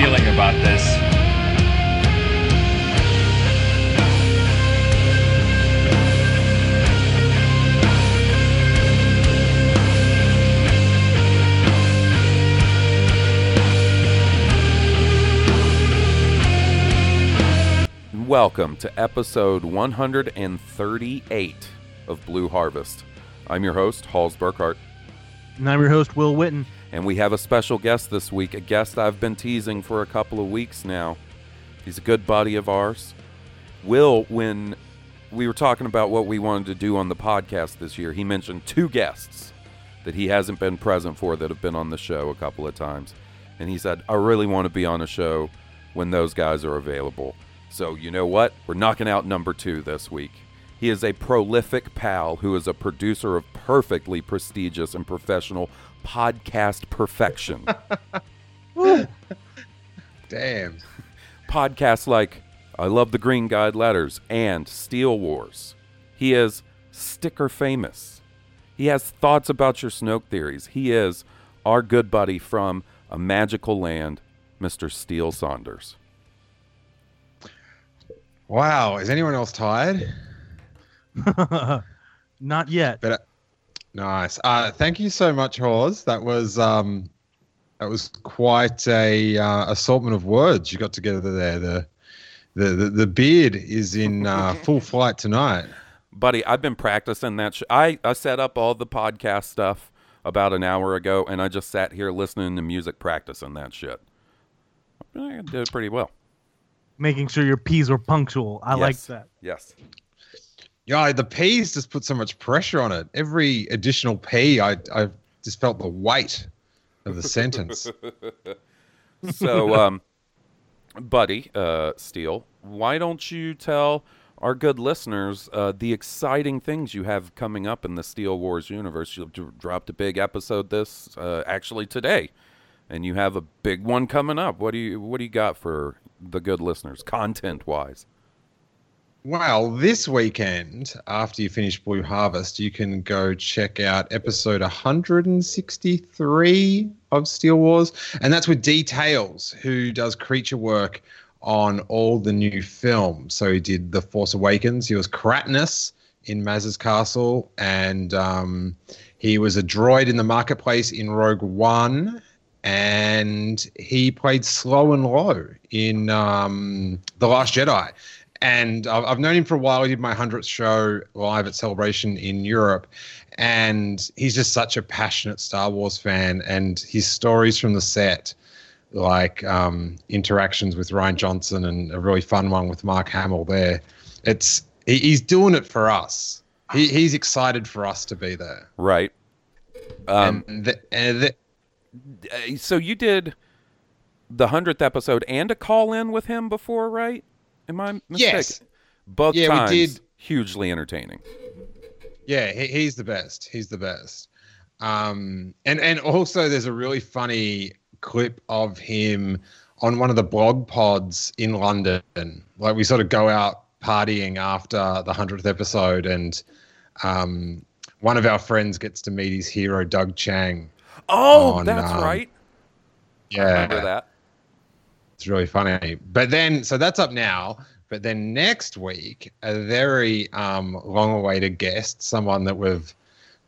Feeling about this. Welcome to episode 138 of Blue Harvest. I'm your host, Hawes Burkhart, And I'm your host, Will Witten. And we have a special guest this week, a guest I've been teasing for a couple of weeks now. He's a good buddy of ours. Will, when we were talking about what we wanted to do on the podcast this year, he mentioned two guests that he hasn't been present for that have been on the show a couple of times. And he said, I really want to be on a show when those guys are available. So, you know what? We're knocking out number two this week. He is a prolific pal who is a producer of perfectly prestigious and professional podcast perfection. Damn. Podcasts like I Love the Green Guide Letters and Steele Wars. He is sticker famous. He has thoughts about your Snoke theories. He is our good buddy from A Magical Land, Mr. Steele Saunders. Wow. Is anyone else tired? Not yet. But nice. Uh, thank you so much, Hawes. That was um, that was quite a uh, assortment of words you got together there. The the the, the beard is in uh, full flight tonight. Buddy, I've been practicing that. Sh- I, I set up all the podcast stuff about an hour ago, and I just sat here listening to music, practicing that shit. I did it pretty well. Making sure your P's were punctual. I like that. Yes. Yeah, the P's just put so much pressure on it. Every additional P, I I just felt the weight of the sentence. So, um, buddy, uh, Steele, why don't you tell our good listeners uh, the exciting things you have coming up in the Steele Wars universe? You d- dropped a big episode this uh, actually today, and you have a big one coming up. What do you What do you got for the good listeners, content wise? Well, this weekend, after you finish Blue Harvest, you can go check out episode 163 of Steele Wars. And that's with Details, who does creature work on all the new films. So he did The Force Awakens, he was Kratnus in Maz's Castle, and um, he was a droid in the marketplace in Rogue One. And he played Slowen Lo in um, The Last Jedi and I've, I've known him for a while. He did my hundredth show live at Celebration in Europe, and he's just such a passionate Star Wars fan. And his stories from the set, like um, interactions with Rian Johnson and a really fun one with Mark Hamill, there, it's he, he's doing it for us. He, he's excited for us to be there. Right. Um, and the, and the, uh, so you did the hundredth episode and a call in with him before, right? Am I mistaken? Yes. Both Yeah, we times did. hugely entertaining. Yeah, he, he's the best. He's the best. Um, and and also there's a really funny clip of him on one of the blog pods in London. Like we sort of go out partying after the hundredth episode, and um, one of our friends gets to meet his hero, Doug Chiang. Oh, on, that's um, right. I Yeah, remember that. It's really funny. But then, so that's up now. But then next week, a very um, long-awaited guest, someone that we've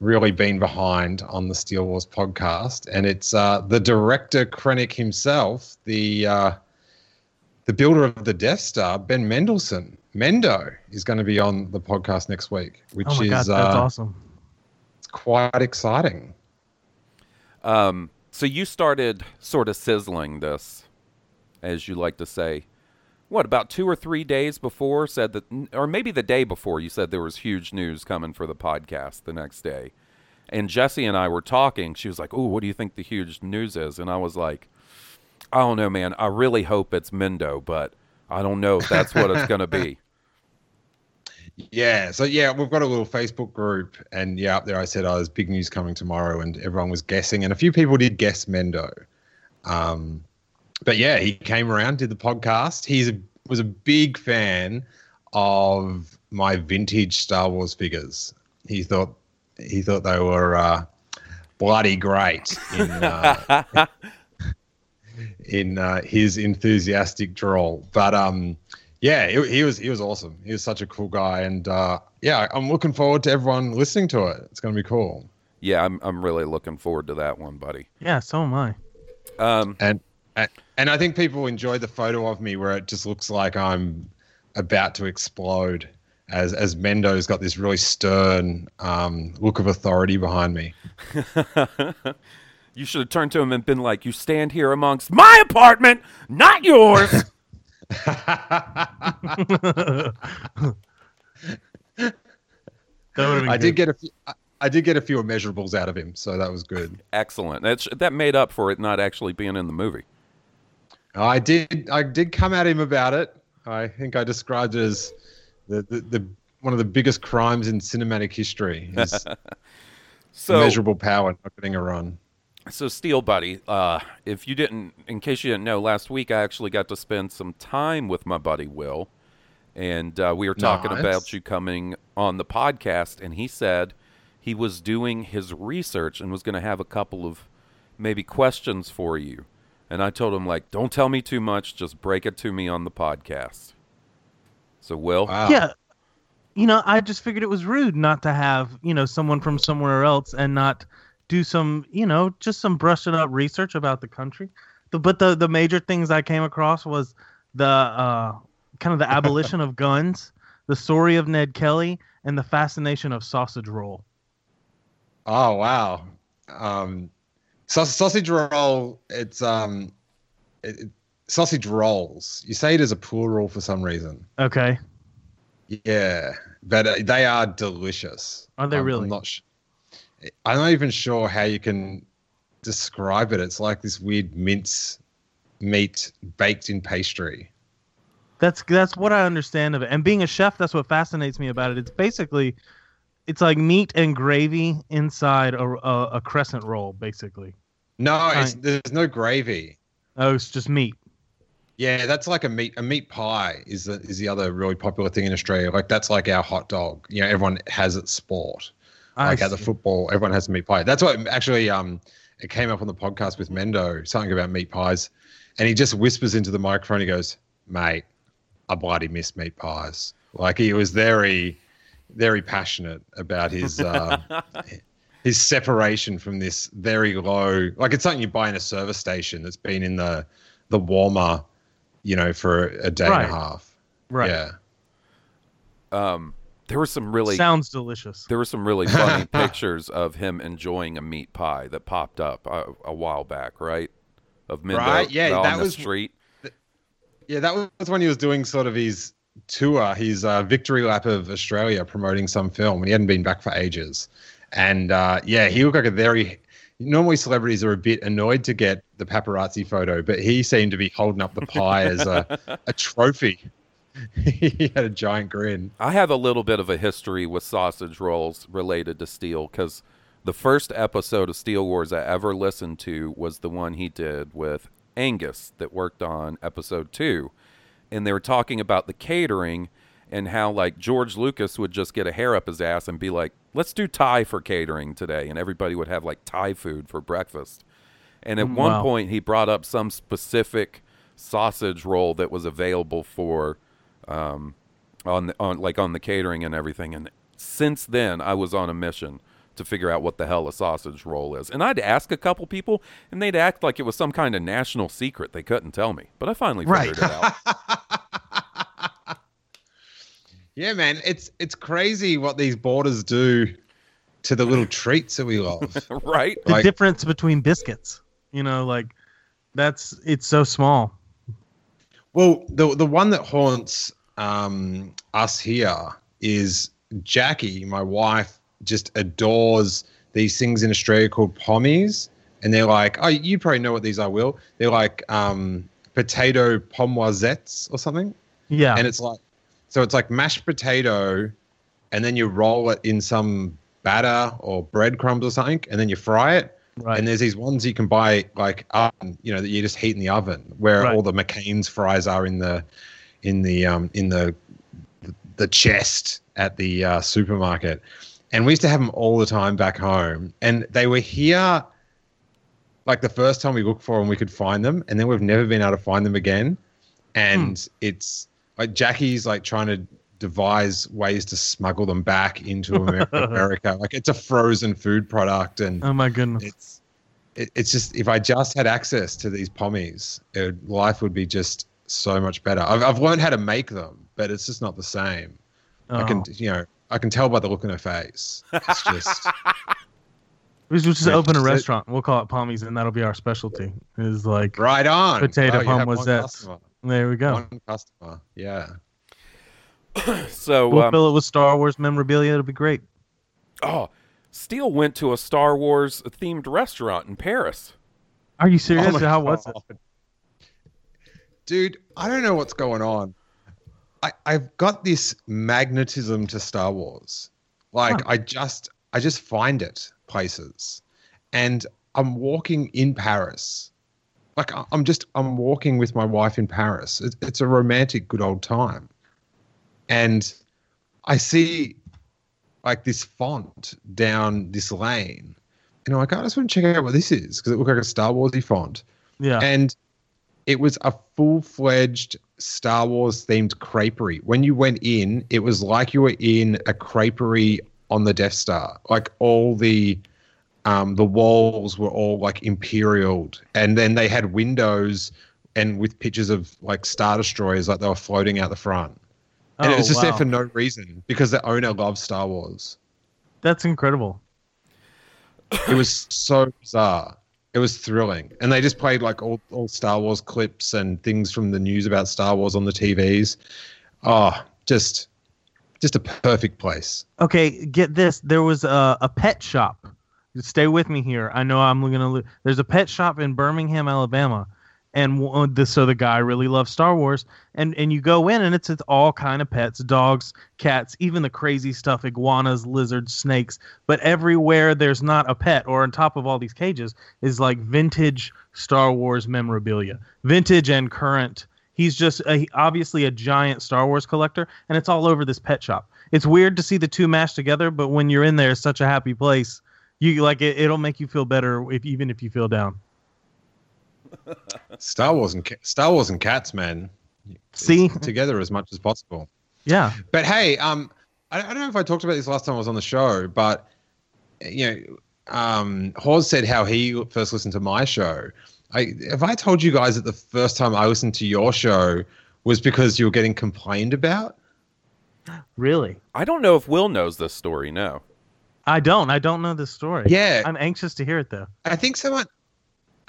really been behind on the Steele Wars podcast, and it's uh, the director Krennic himself, the uh, the builder of the Death Star, Ben Mendelsohn. Mendo is going to be on the podcast next week, which Oh my is god, that's uh, awesome. It's quite exciting. Um, so you started sort of sizzling this, as you like to say. What about two or three days before? Said that, or maybe the day before. You said there was huge news coming for the podcast the next day, and Jesse and I were talking. She was like, "Oh, what do you think the huge news is?" And I was like, "I don't know, man. I really hope it's Mendo, but I don't know if that's what it's going to be." Yeah, so yeah, we've got a little Facebook group, and yeah, up there I said, "Oh, there's big news coming tomorrow," and everyone was guessing, and a few people did guess Mendo. Um, but yeah, he came around, did the podcast. He's a, was a big fan of my vintage Star Wars figures. He thought he thought they were uh, bloody great in uh, in uh, his enthusiastic drawl. But um, yeah, he, he was he was awesome. He was such a cool guy, and uh, yeah, I'm looking forward to everyone listening to it. It's going to be cool. Yeah, I'm I'm really looking forward to that one, buddy. Yeah, so am I. Um, And and- and I think people enjoy the photo of me where it just looks like I'm about to explode. As as Mendo's got this really stern um, look of authority behind me. you should have turned to him and been like, "You stand here amongst my apartment, not yours." That would've I did get a few, I- I did get a few immeasurables out of him, so that was good. Excellent. That's that made up for it not actually being in the movie. I did I did come at him about it. I think I described it as the, the, the one of the biggest crimes in cinematic history is So, immeasurable power not getting a run. so Steel Buddy, uh, if you didn't, in case you didn't know, last week I actually got to spend some time with my buddy Will, and uh, we were talking Nice. about you coming on the podcast, and he said he was doing his research and was going to have a couple of maybe questions for you. And I told him like, don't tell me too much, just break it to me on the podcast. So Will, Wow. Yeah. You know, I just figured it was rude not to have, you know, someone from somewhere else and not do some, you know, just some brushing up research about the country. The, but the the major things I came across was the uh, kind of the abolition of guns, the story of Ned Kelly, and the fascination of sausage roll. Oh wow. Um, sausage, roll. It's um, it, it- sausage rolls. You say it as a plural for some reason. Okay. Yeah, but uh, they are delicious. Are they I'm- really? I'm not. Sh- I'm not even sure how you can describe it. It's like this weird mince meat baked in pastry. That's that's what I understand of it. And being a chef, that's what fascinates me about it. It's basically, it's like meat and gravy inside a, a, a crescent roll, basically. No, it's, there's no gravy. Oh, it's just meat. Yeah, that's like a meat a meat pie is the is the other really popular thing in Australia. Like that's like our hot dog. You know, everyone has at sport. I Like at the football, everyone has a meat pie. That's what actually um it came up on the podcast with Mendo, something about meat pies. And he just whispers into the microphone, he goes, Mate, I bloody miss meat pies. Like he was very, very passionate about his uh, his separation from this very low like it's something you buy in a service station that's been in the the warmer, you know, for a day Right. and a half. Right. Yeah. um, there were some really Sounds delicious. There were some really funny pictures of him enjoying a meat pie that popped up a, a while back, right? Of Mendo Right, yeah, on that the was- street. Yeah, that was when he was doing sort of his tour, his uh, victory lap of Australia, promoting some film. and He hadn't been back for ages, and uh, yeah, he looked like a very. Normally, celebrities are a bit annoyed to get the paparazzi photo, but he seemed to be holding up the pie as a, a trophy. he had a giant grin. I have a little bit of a history with sausage rolls related to Steele because the first episode of Steele Wars I ever listened to was the one he did with Angus that worked on episode two. And they were talking about the catering and how, like, George Lucas would just get a hair up his ass and be like, let's do Thai for catering today. And everybody would have, like, Thai food for breakfast. And at one point, he brought up some specific sausage roll that was available for um, on the, on like on the catering and everything. And since then, I was on a mission to figure out what the hell a sausage roll is. And I'd ask a couple people, and they'd act like it was some kind of national secret. They couldn't tell me, but I finally figured it out. Yeah, man, it's it's crazy what these borders do to the little treats that we love. right? The Like- difference between biscuits, you know, like that's it's so small. Well, the the one that haunts um, us here is Jackie, my wife, just adores these things in Australia called pommies, and they're like, oh, you probably know what these are, Will. They're like um, potato pommoisettes or something, Yeah. and it's like, so it's like mashed potato, and then you roll it in some batter or breadcrumbs or something, and then you fry it. right. And there's these ones you can buy like oven, you know, that you just heat in the oven, where Right. all the McCain's fries are in the in the um in the the chest at the uh, supermarket. And we used to have them all the time back home, and they were here like the first time we looked for them, we could find them, and then we've never been able to find them again. And hmm. it's like Jackie's like trying to devise ways to smuggle them back into Amer- America. Like it's a frozen food product, and oh my goodness. it's it, it's just if I just had access to these pommies, it, life would be just so much better. I've I've learned how to make them, but it's just not the same. I can Oh. you know I can tell by the look in her face. It's just We should just Yeah, open a just it- restaurant. We'll call it Pommies, and that'll be our specialty. Is like right on. Potato you have one pommoisettes. there we go. One customer. Yeah. So, We'll um, fill it with Star Wars memorabilia. It'll be great. oh, Steele went to a Star Wars themed restaurant in Paris. Are you serious? Oh my How was it? Dude, I don't know what's going on. I, I've got this magnetism to Star Wars. Like Huh. I just I just find it places. And I'm walking in Paris. Like I'm just I'm walking with my wife in Paris. It's, it's a romantic good old time. And I see like this font down this lane. And I'm like, oh, I just want to check out what this is because it looked like a Star Warsy font. Yeah. And it was a full fledged Star Wars themed creperie. When you went in, it was like you were in a creperie on the Death Star. Like all the um, the walls were all like imperial, and then they had windows and with pictures of like star destroyers, like they were floating out the front. And Oh, it was just there for no reason because the owner loves Star Wars. That's incredible. It was so bizarre. It was thrilling, and they just played like all, all Star Wars clips and things from the news about Star Wars on the TVs. Oh, ah, just just a perfect place. Okay, get this. There was a, a pet shop. Stay with me here. I know I'm gonna. Lo- There's a pet shop in Birmingham, Alabama, and uh, so the guy really loves Star Wars, and and you go in and it's, it's all kind of pets, dogs, cats, even the crazy stuff, iguanas, lizards, snakes. But everywhere there's not a pet, or on top of all these cages is like vintage Star Wars memorabilia, vintage and current. He's just a, obviously a giant Star Wars collector, and it's all over this pet shop. It's weird to see the two mashed together, but when you're in there, it's such a happy place. You like it, it'll make you feel better if even if you feel down. Star Wars and ca- Star Wars and cats, man. See? together as much as possible. Yeah. But hey, um, I, I don't know if I talked about this last time I was on the show, but you know, um, Hawes said how he first listened to my show. I have I told you guys that the first time I listened to your show was because you were getting complained about. Really? I don't know if Will knows this story. No. I don't. I don't know this story. Yeah. I'm anxious to hear it though. I think someone,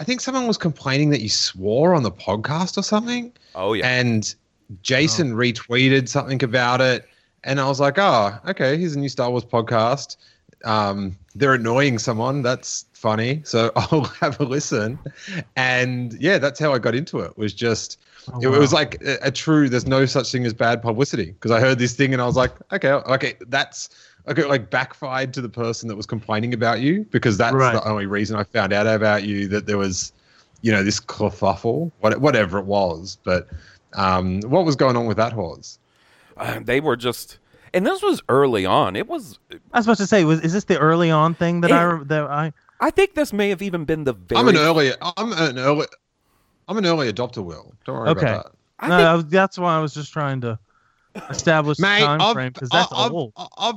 I think someone was complaining that you swore on the podcast or something. Oh yeah. And Jason retweeted something about it. And I was like, oh, okay, here's a new Star Wars podcast. Um, they're annoying someone. That's funny. So I'll have a listen. And yeah, that's how I got into it. Was just Oh, it, it was like a, a true. There's no such thing as bad publicity because I heard this thing and I was like, okay, okay, that's okay. Like backfired to the person that was complaining about you because that's Right. the only reason I found out about you that there was, you know, this kerfuffle, whatever it was. But um, what was going on with that horse? Uh, they were just, and this was early on. It was. I was about to say, was is this the early on thing that I that I? I think this may have even been the very. I'm an early. I'm an early. I'm an early adopter, Will. Don't worry Okay. about that. I no, think- that's why I was just trying to establish the Mate, time I've, frame because that's I've, old. I've, I've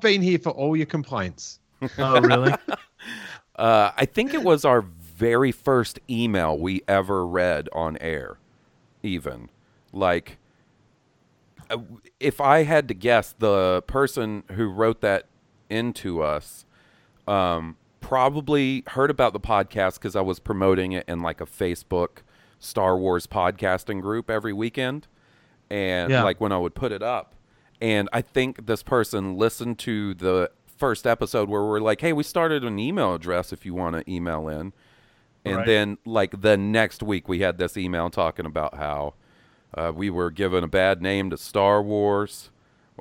been here for all your complaints. Oh, really? Uh, I think it was our very first email we ever read on air. Even like, uh, if I had to guess, the person who wrote that into us um, probably heard about the podcast because I was promoting it in like a Facebook Star Wars podcasting group every weekend, and Yeah. like when I would put it up, and I think this person listened to the first episode where we're like, "Hey, we started an email address if you want to email in," and Right. then like the next week we had this email talking about how uh, we were given a bad name to Star Wars.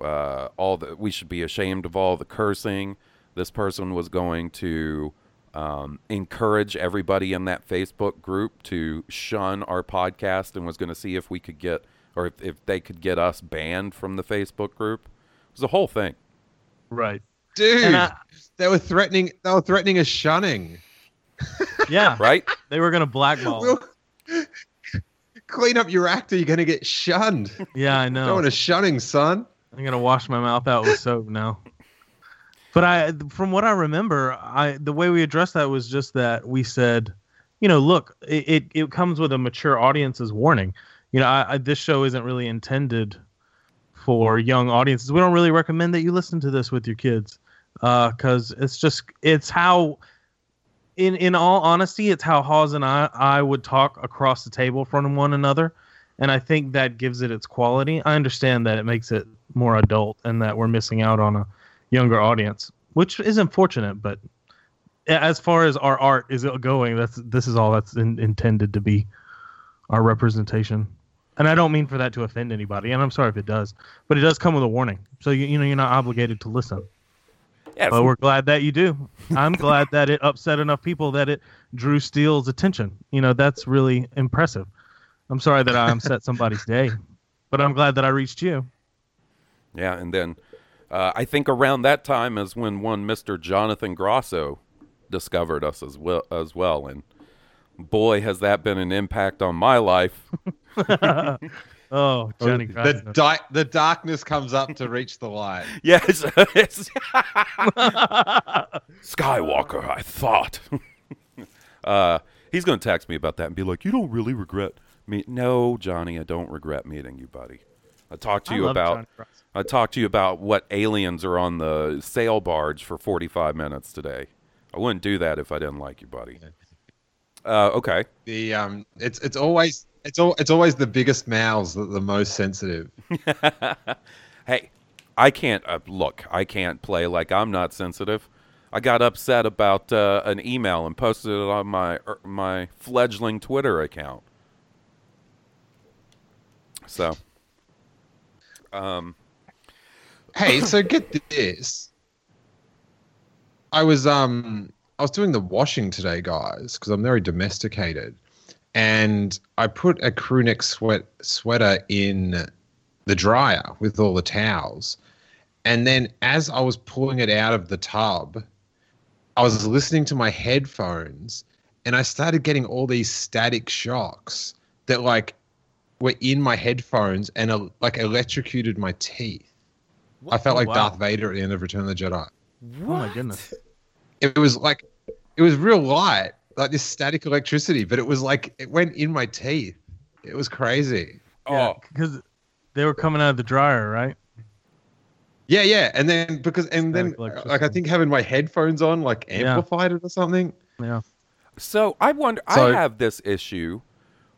Uh, all the we should be ashamed of all the cursing. This person was going to um, encourage everybody in that Facebook group to shun our podcast and was going to see if we could get or if, if they could get us banned from the Facebook group. It was a whole thing. right. Dude, I- they were threatening. They were threatening a shunning. Yeah. Right? They were gonna blackball. Will, clean up your act, or you're gonna get shunned. yeah, I Don't know. want a shunning, son. I'm gonna wash my mouth out with soap now. But I, from what I remember, I the way we addressed that was just that we said, you know, look, it it, it comes with a mature audience's warning. You know, I, I, this show isn't really intended for young audiences. We don't really recommend that you listen to this with your kids, uh, because it's just it's how. In, in all honesty, it's how Hawes and I, I would talk across the table from one another and I think that gives it its quality. I understand that it makes it more adult and that we're missing out on a younger audience, which is unfortunate. But as far as our art is going, that's this is all that's in, intended to be our representation. And I don't mean for that to offend anybody, and I'm sorry if it does, but it does come with a warning. So you, you know you're not obligated to listen. Yeah, But we're glad that you do. I'm glad that it upset enough people that it drew Steele's attention. You know, that's really impressive. I'm sorry that I upset somebody's day, but I'm glad that I reached you. Yeah, and then uh, I think around that time is when one Mister Jonathan Grosso discovered us as well. As well, and boy, has that been an impact on my life. Oh, Johnny the, Grosso. di- the darkness comes up to reach the light. yes, Skywalker. I thought. uh, he's going to text me about that and be like, "You don't really regret me?" No, Johnny, I don't regret meeting you, buddy. I talked to you love about. I talked to you about what aliens are on the sail barge for 45 minutes today. I wouldn't do that if I didn't like you, buddy. Uh, okay. The um, it's it's always it's all it's always the biggest mouths that are the most sensitive. Hey, I can't uh, look. I can't play like I'm not sensitive. I got upset about uh, an email and posted it on my er, my fledgling Twitter account. So, um, hey, so get this. I was um I was doing the washing today, guys, because I'm very domesticated, and I put a crew neck sweat sweater in the dryer with all the towels, and then as I was pulling it out of the tub, I was listening to my headphones, and I started getting all these static shocks that like were in my headphones and uh, like electrocuted my teeth. What? I felt Oh, like wow. Darth Vader at the end of Return of the Jedi. Oh my goodness. It was like, it was real light, like this static electricity, but it was like it went in my teeth. It was crazy. oh, because they were coming out of the dryer, right? Yeah, yeah, and then because and then Static electricity. like I think having my headphones on like Yeah. amplified it or something. Yeah. so I wonder. So- I have this issue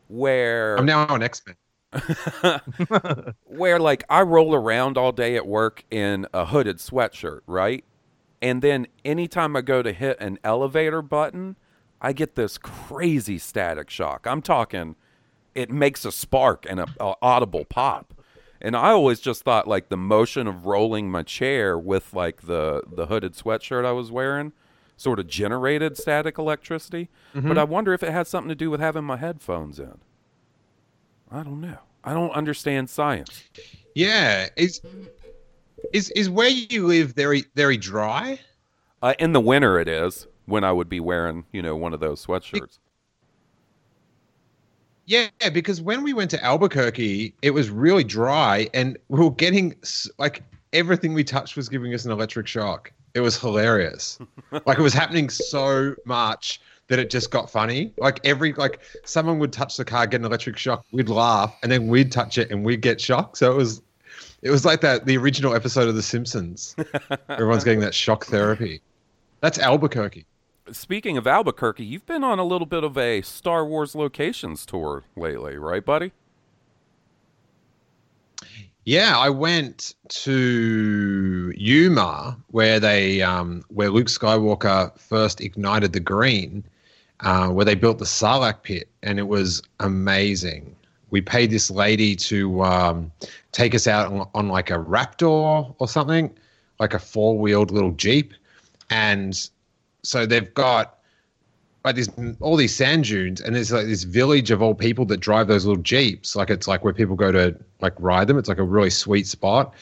where I'm now an X Men. where like I roll around all day at work in a hooded sweatshirt, right? And then anytime I go to hit an elevator button, I get this crazy static shock. I'm talking it makes a spark and a, a audible pop. And I always just thought like the motion of rolling my chair with like the the hooded sweatshirt I was wearing sort of generated static electricity. But mm-hmm. I wonder if it had something to do with having my headphones in. I don't know. I don't understand science. Yeah, is is is where you live very very dry? Uh, in the winter, it is when I would be wearing, you know, one of those sweatshirts. Yeah, because when we went to Albuquerque, it was really dry, and we were getting like everything we touched was giving us an electric shock. It was hilarious. like it was happening so much that it just got funny. Like every like someone would touch the car, get an electric shock, we'd laugh, and then we'd touch it and we'd get shocked. So it was it was like that the original episode of The Simpsons. Everyone's getting that shock therapy. That's Albuquerque. Speaking of Albuquerque, you've been on a little bit of a Star Wars locations tour lately, right, buddy? Yeah, I went to Yuma where they um, where Luke Skywalker first ignited the green, uh, where they built the Sarlacc pit, and it was amazing. We paid this lady to um, take us out on, on like a Raptor or something, like a four wheeled little jeep, and so they've got like this all these sand dunes and there's like this village of all people that drive those little jeeps. Like it's like where people go to like ride them. It's like a really sweet spot.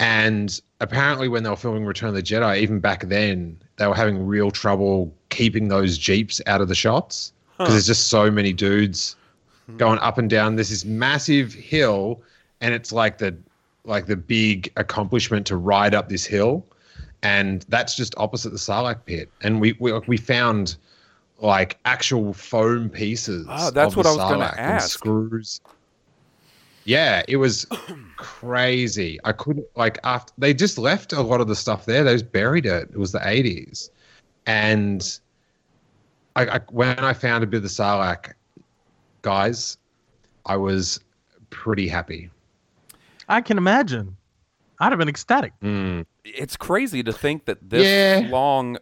And apparently when they were filming return of the jedi even back then they were having real trouble keeping those jeeps out of the shots. Because there's just so many dudes going up and down there's this massive hill and it's like the like the big accomplishment to ride up this hill and that's just opposite the Sarlacc pit. And we we, we found like actual foam pieces. Ah, that's what I was gonna ask. Screws. Yeah, it was crazy. I couldn't like after they just left a lot of the stuff there. They just buried it. It was the eighties, and I, I when I found a bit of the Sarlacc, guys, I was pretty happy. I can imagine. I'd have been ecstatic. Mm. It's crazy to think that this Yeah. long,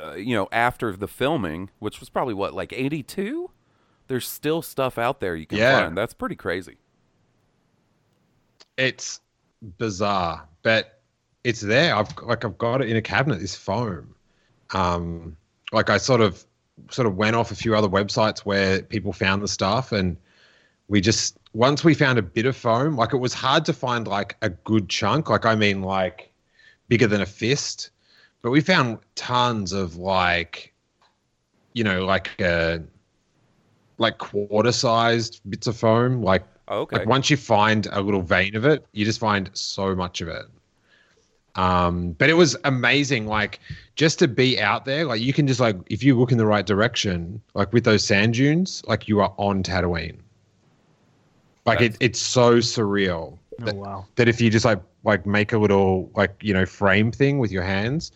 uh, you know, after the filming, which was probably what, like 82? There's still stuff out there you can Yeah. find. That's pretty crazy. it's bizarre, but it's there. I've like I've got it in a cabinet. This foam, um, like I sort of sort of went off a few other websites where people found the stuff, and we just once we found a bit of foam, like it was hard to find like a good chunk. Like I mean, like bigger than a fist, but we found tons of like, you know, like uh, like quarter sized bits of foam, like Okay. like once you find a little vein of it, you just find so much of it. Um, but it was amazing, like just to be out there. Like you can just like if you look in the right direction, like with those sand dunes, like you are on Tatooine. Like it, it's so surreal Oh that, wow. that if you just like like make a little like you know frame thing with your hands,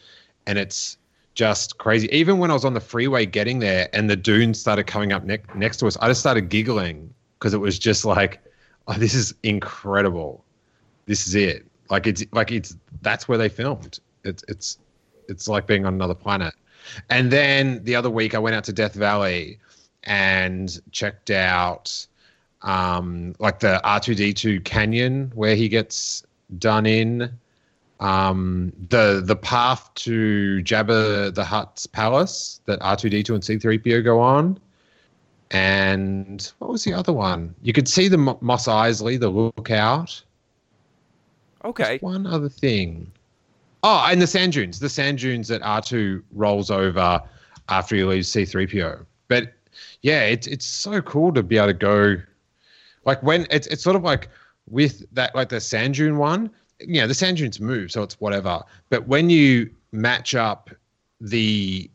and it's just crazy. Even when I was on the freeway getting there, and the dunes started coming up ne- next to us, I just started giggling because it was just like, oh, this is incredible. This is it. Like it's like it's that's where they filmed. It's it's it's like being on another planet. And then the other week I went out to Death Valley and checked out um like the R2D2 canyon where he gets done in um the the path to Jabba the Hutt's palace that R2D2 and C3PO go on and what was the other one? You could see the Mo- Mos Eisley, the lookout. Okay. One other thing. Oh, and the sand dunes. The sand dunes that R2 rolls over after he leaves C3PO. But yeah, it's it's so cool to be able to go like when it's it's sort of like with that like the sand dune one, yeah, the sand dunes move, so it's whatever. But when you match up the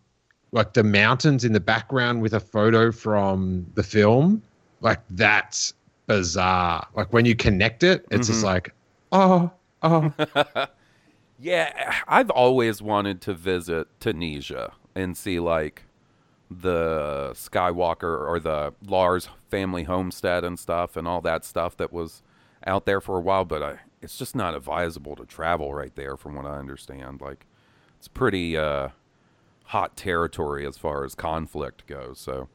like the mountains in the background with a photo from the film, like that's bizarre. Like when you connect it, it's just mm-hmm. like, oh, oh. Yeah, I've always wanted to visit Tunisia and see like the Skywalker or the Lars family homestead and stuff and all that stuff that was out there for a while, but I, it's just not advisable to travel right there from what I understand. Like it's pretty uh, hot territory as far as conflict goes. So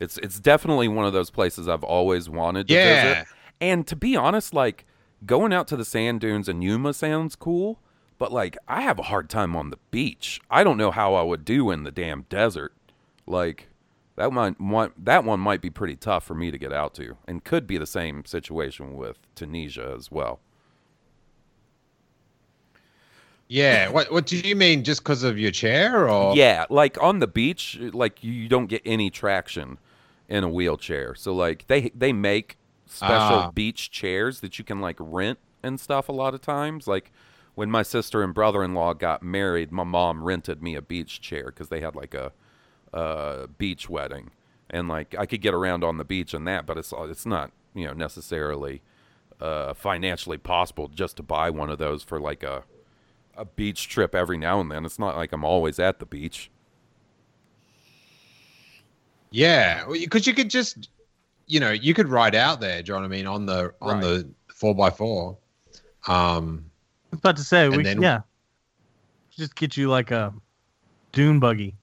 it's it's definitely one of those places I've always wanted to Yeah. visit. And to be honest, like going out to the sand dunes in Yuma sounds cool, but like I have a hard time on the beach. I don't know how I would do in the damn desert. Like that might, might that one might be pretty tough for me to get out to, and could be the same situation with Tunisia as well. Yeah. What What do you mean? Just because of your chair, or Yeah, like on the beach, like you don't get any traction, in a wheelchair. So like they they make special Ah. beach chairs that you can like rent and stuff a lot of times. Like when my sister and brother-in-law got married, my mom rented me a beach chair because they had like a uh, beach wedding, and like I could get around on the beach and that, but it's it's not you know necessarily uh, financially possible just to buy one of those for like a a beach trip every now and then. It's not like I'm always at the beach. Yeah, because you could just, you know, you could ride out there. Do you know what I mean? On the on Right. the four by four. Um, I was about to say, we, then- yeah, just get you like a dune buggy.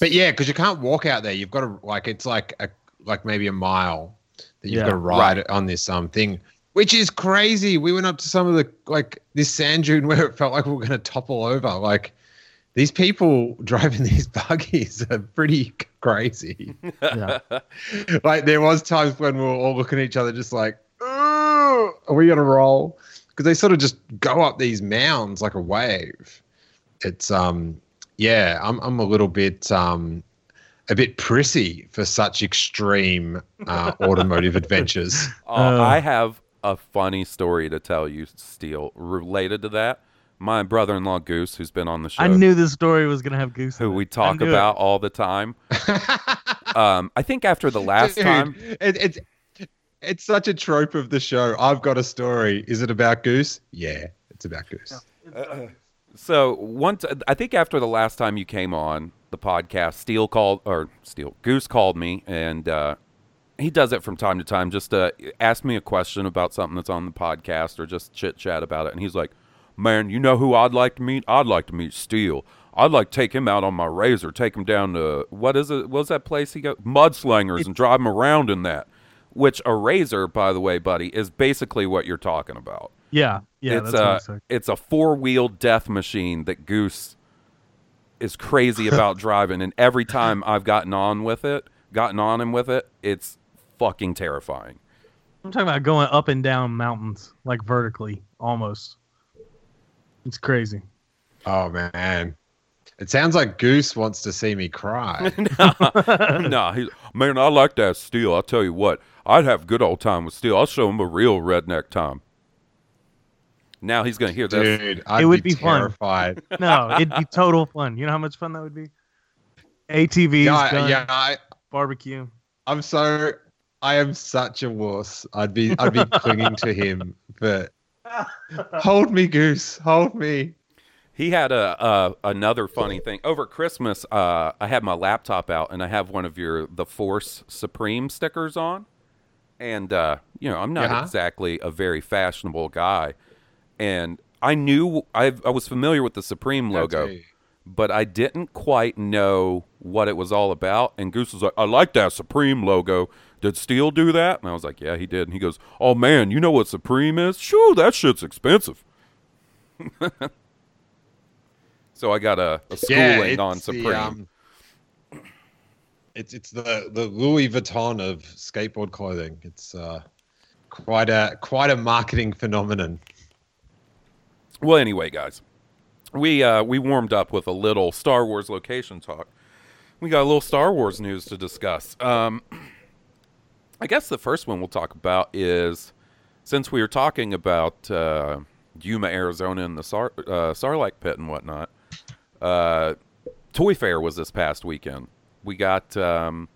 but yeah, because you can't walk out there. You've got to like it's like a like maybe a mile that you've Yeah. got to ride on this um thing, which is crazy. We went up to some of the like this sand dune where it felt like we were going to topple over. Like these people driving these buggies are pretty crazy. Yeah. like there was times when we were all looking at each other just like are we gonna roll because they sort of just go up these mounds like a wave it's um yeah i'm, I'm a little bit um a bit prissy for such extreme uh, automotive adventures Uh, Uh. I have a funny story to tell you, Steele, related to that. My brother-in-law Goose, who's been on the show, I knew this story was gonna have goose. in who it. we talk knew it. about all the time. um, I think after the last Dude, time, it, it's it's such a trope of the show i've got a story is it about goose yeah it's about goose So one, t- I think after the last time you came on the podcast, Steele called or Steele Goose called me, and uh, he does it from time to time, just to ask me a question about something that's on the podcast or just chit chat about it. And he's like, "Man, you know who I'd like to meet? I'd like to meet Steele. I'd like to take him out on my razor, take him down to what is it? What's that place he got? Mudslingers, and drive him around in that." Which a razor, by the way, buddy, is basically what you're talking about Yeah, yeah, it's that's what I a it's a four wheel death machine that Goose is crazy about driving, and every time I've gotten on with it, gotten on him with it, it's fucking terrifying. I'm talking about going up and down mountains, like vertically, almost. It's crazy. oh man it sounds like goose wants to see me cry nah, he's, man, I like that Steele. I'll tell you what, I'd have good old time with Steele. I'll show him a real redneck time. Now he's gonna hear this. Dude, I'd It would be, be fun. No, it'd be total fun. You know how much fun that would be? ATVs, yeah, I- guns, yeah, I, barbecue. I'm so, I am such a wuss. I'd be, I'd be clinging to him, but hold me, Goose, hold me. He had a uh, another funny thing over Christmas. Uh, I had my laptop out and I have one of your the Force Supreme stickers on, and uh, you know I'm not Yeah. exactly a very fashionable guy, and I knew I I was familiar with the Supreme logo, but I didn't quite know what it was all about. And Goose was like, "I like that Supreme logo. Did Steele do that?" And I was like, "Yeah, he did." And he goes, "Oh man, you know what Supreme is? Shoo, that shit's expensive." so I got a, a schooling on it's the, Supreme. um, it's it's the the Louis Vuitton of skateboard clothing. It's uh, quite a quite a marketing phenomenon. Well, anyway, guys, we uh, we warmed up with a little Star Wars location talk. We got a little Star Wars news to discuss. Um, I guess the first one we'll talk about is since we were talking about uh, Yuma, Arizona, and the Sar- uh, Sarlacc pit and whatnot. Uh, Toy Fair was this past weekend. We got um,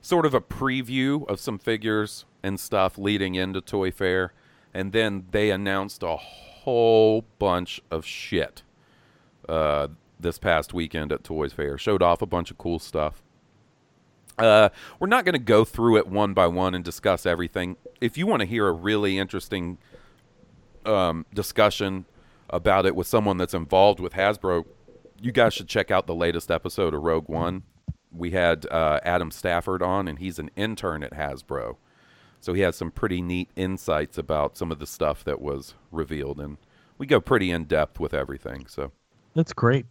sort of a preview of some figures and stuff leading into Toy Fair, and then they announced a whole bunch of shit uh, this past weekend at Toy Fair. Showed off a bunch of cool stuff. Uh, we're not going to go through it one by one and discuss everything. If you want to hear a really interesting um, discussion about it with someone that's involved with Hasbro, you guys should check out the latest episode of Rogue One. We had uh, Adam Stafford on, and he's an intern at Hasbro. So he has some pretty neat insights about some of the stuff that was revealed, and we go pretty in depth with everything. So That's great.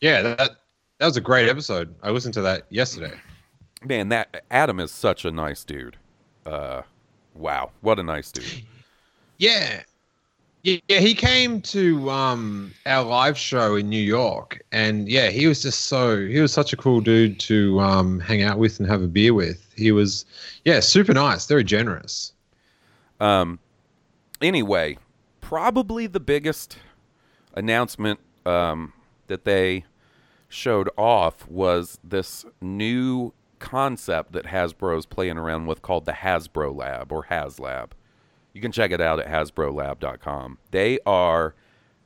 Yeah, that that was a great episode. I listened to that yesterday. Man, that Adam is such a nice dude. Uh, wow, what a nice dude. Yeah. Yeah, he came to um, our live show in New York, and yeah, he was just so he was such a cool dude to um, hang out with and have a beer with. He was, yeah, super nice, very generous. Um, anyway, probably the biggest announcement um, that they showed off was this new concept that Hasbro's playing around with called the Hasbro Lab or HasLab. You can check it out at hasbrolab.com. They are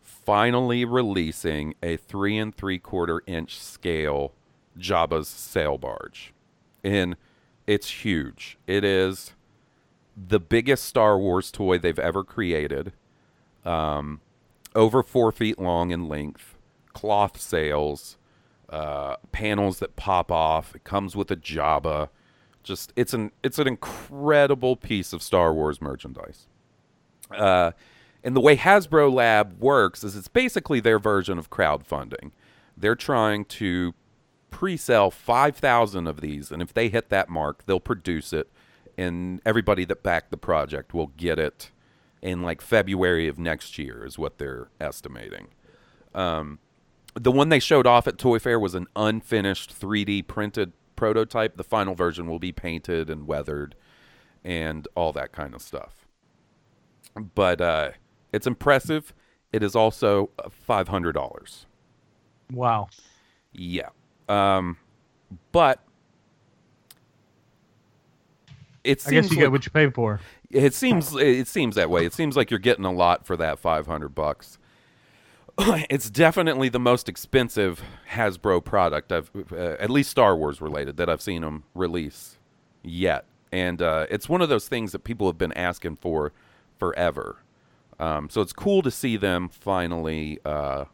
finally releasing a three and three quarter inch scale Jabba's sail barge. And it's huge. It is the biggest Star Wars toy they've ever created. Um, over four feet long in length, cloth sails, uh, panels that pop off. It comes with a Jabba just it's an it's an incredible piece of Star Wars merchandise. Uh, and the way Hasbro Lab works is it's basically their version of crowdfunding. They're trying to pre-sell 5,000 of these, and if they hit that mark, they'll produce it, and everybody that backed the project will get it in like February of next year, is what they're estimating. Um, the one they showed off at Toy Fair was an unfinished 3D printed prototype. The final version will be painted and weathered and all that kind of stuff. But uh, it's impressive. It is also hundred dollars. Wow. Yeah. Um, but it I seems guess you like, get what you pay for. it seems it seems that way. It seems like you're getting a lot for that five hundred bucks. it's definitely the most expensive Hasbro product I've, uh, at least Star Wars related, that I've seen them release yet. And uh, it's one of those things that people have been asking for forever. Um, so it's cool to see them finally, uh,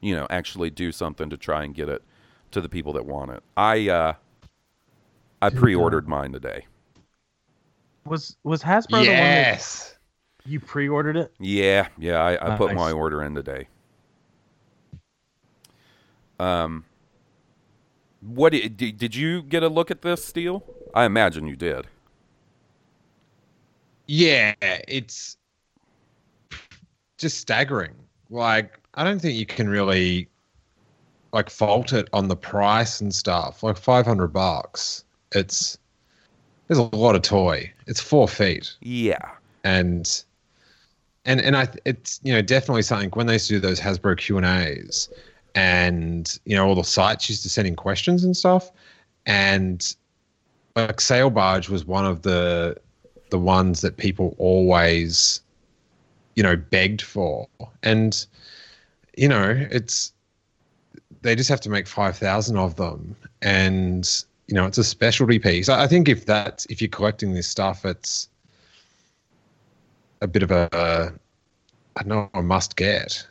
you know, actually do something to try and get it to the people that want it. I uh, I pre-ordered mine today. Was was Hasbro the one that Yes. you pre-ordered it? Yeah, yeah, I, I put my Nice. order in today. Um, what did, did you get a look at this, Steele? I imagine you did. Yeah, it's just staggering. Like, I don't think you can really like fault it on the price and stuff. Like five hundred bucks. It's there's a lot of toy. It's four feet, Yeah, and and and I it's you know definitely something when they used to do those Hasbro Q and A's, and you know all the sites used to send in questions and stuff, and like Sail Barge was one of the the ones that people always you know begged for. And you know it's they just have to make 5000 of them. And you know it's a specialty piece. I think if that's if you're collecting this stuff it's a bit of a i don't know a must get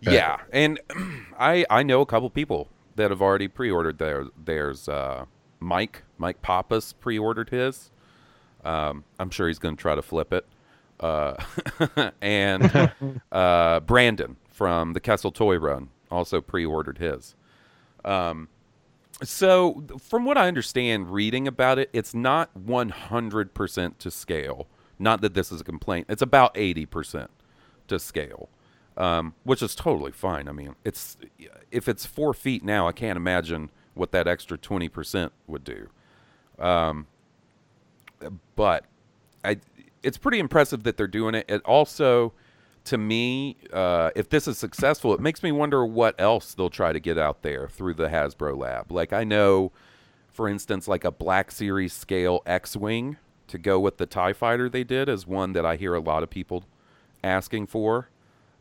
Yeah, and I I know a couple people that have already pre-ordered their theirs. Uh, Mike Mike Pappas pre-ordered his. Um, I'm sure he's going to try to flip it. Uh, and uh, Brandon from the Kessel Toy Run also pre-ordered his. Um, so, from what I understand, reading about it, it's not 100% to scale. Not that this is a complaint. It's about 80% to scale, um, which is totally fine. I mean, it's if it's four feet now, I can't imagine what that extra 20% would do. Um, but I, it's pretty impressive that they're doing it. It also, to me, uh, if this is successful, it makes me wonder what else they'll try to get out there through the Hasbro lab. Like I know, for instance, like a Black Series scale X-wing to go with the Tie Fighter they did is one that I hear a lot of people asking for.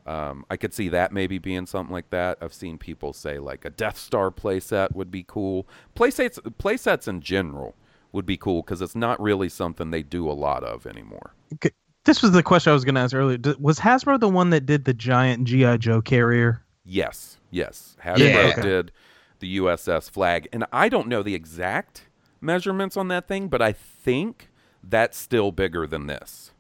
Um, I could see that maybe being something like that. I've seen people say like a Death Star playset would be cool. Playsets, playsets in general would be cool because it's not really something they do a lot of anymore. This was the question I was going to ask earlier. Was Hasbro the one that did the giant GI Joe carrier? Yes, yes. Hasbro Yeah. did the USS Flagg, and I don't know the exact measurements on that thing, but I think that's still bigger than this.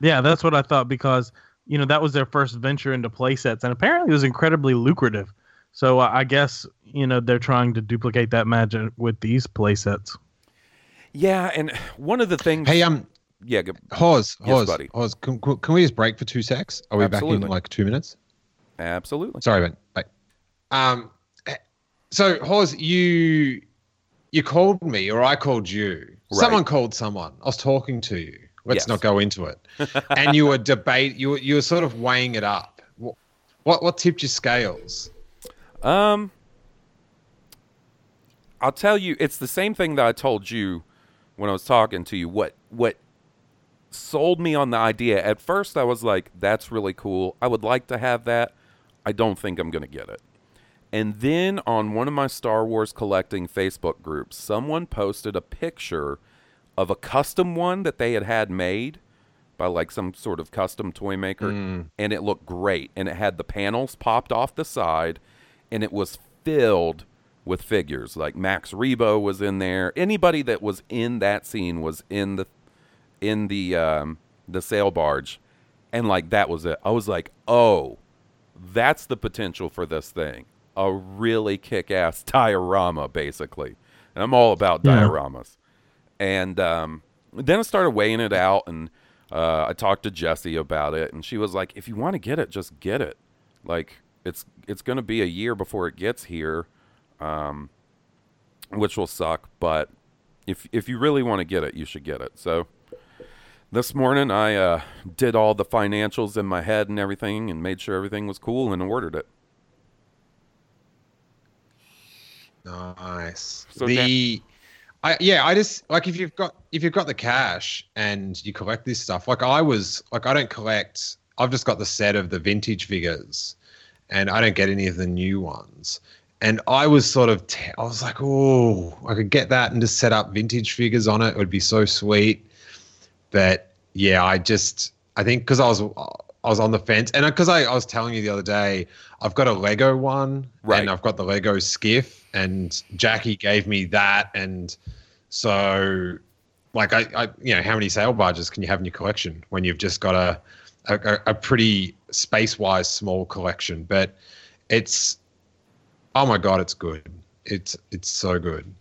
Yeah, that's what I thought because you know that was their first venture into playsets, and apparently it was incredibly lucrative. So uh, I guess you know they're trying to duplicate that magic with these playsets. Yeah, and one of the things. hey um Yeah, go, Hawes, Yes, Hawes, buddy. Hawes, can, can we just break for two secs? Are we back in like two minutes? absolutely. Sorry, man. Bye. Um, so Hawes, you you called me, or I called you. Someone called someone. I was talking to you. Let's Yes. not go into it. and you were debate. You were, you were sort of weighing it up. What what, what tipped your scales? Um, I'll tell you, it's the same thing that I told you when I was talking to you. What what sold me on the idea? At first, I was like, "That's really cool. I would like to have that. I don't think I'm going to get it." And then on one of my Star Wars collecting Facebook groups, someone posted a picture of a custom one that they had had made by like some sort of custom toy maker and it looked great and it had the panels popped off the side and it was filled with figures. Like Max Rebo was in there. Anybody that was in that scene was in the in the um the sail barge and like that was it. I was like oh that's the potential for this thing. A really kick-ass diorama basically. And I'm all about Yeah. dioramas and um, then I started weighing it out, and uh, I talked to Jessie about it, and she was like, "If you want to get it, just get it. Like it's it's going to be a year before it gets here, um, which will suck. But if if you really want to get it, you should get it." So this morning, I uh, did all the financials in my head and everything, and made sure everything was cool, and ordered it. Nice. So the, I yeah, I just like if you've got if you've got the cash and you collect this stuff. Like I was like I don't collect. I've just got the set of the vintage figures, and I don't get any of the new ones. And I was sort of I was like, oh, I could get that and just set up vintage figures on it. It would be so sweet. But yeah, I just I think because I was I was on the fence, and because I, I was telling you the other day, I've got a Lego one, Right. and I've got the Lego skiff, and Jackie gave me that, and so like I, I you know how many sail barges can you have in your collection when you've just got a a, a pretty space wise small collection, but it's oh my god, it's good. It's it's so good.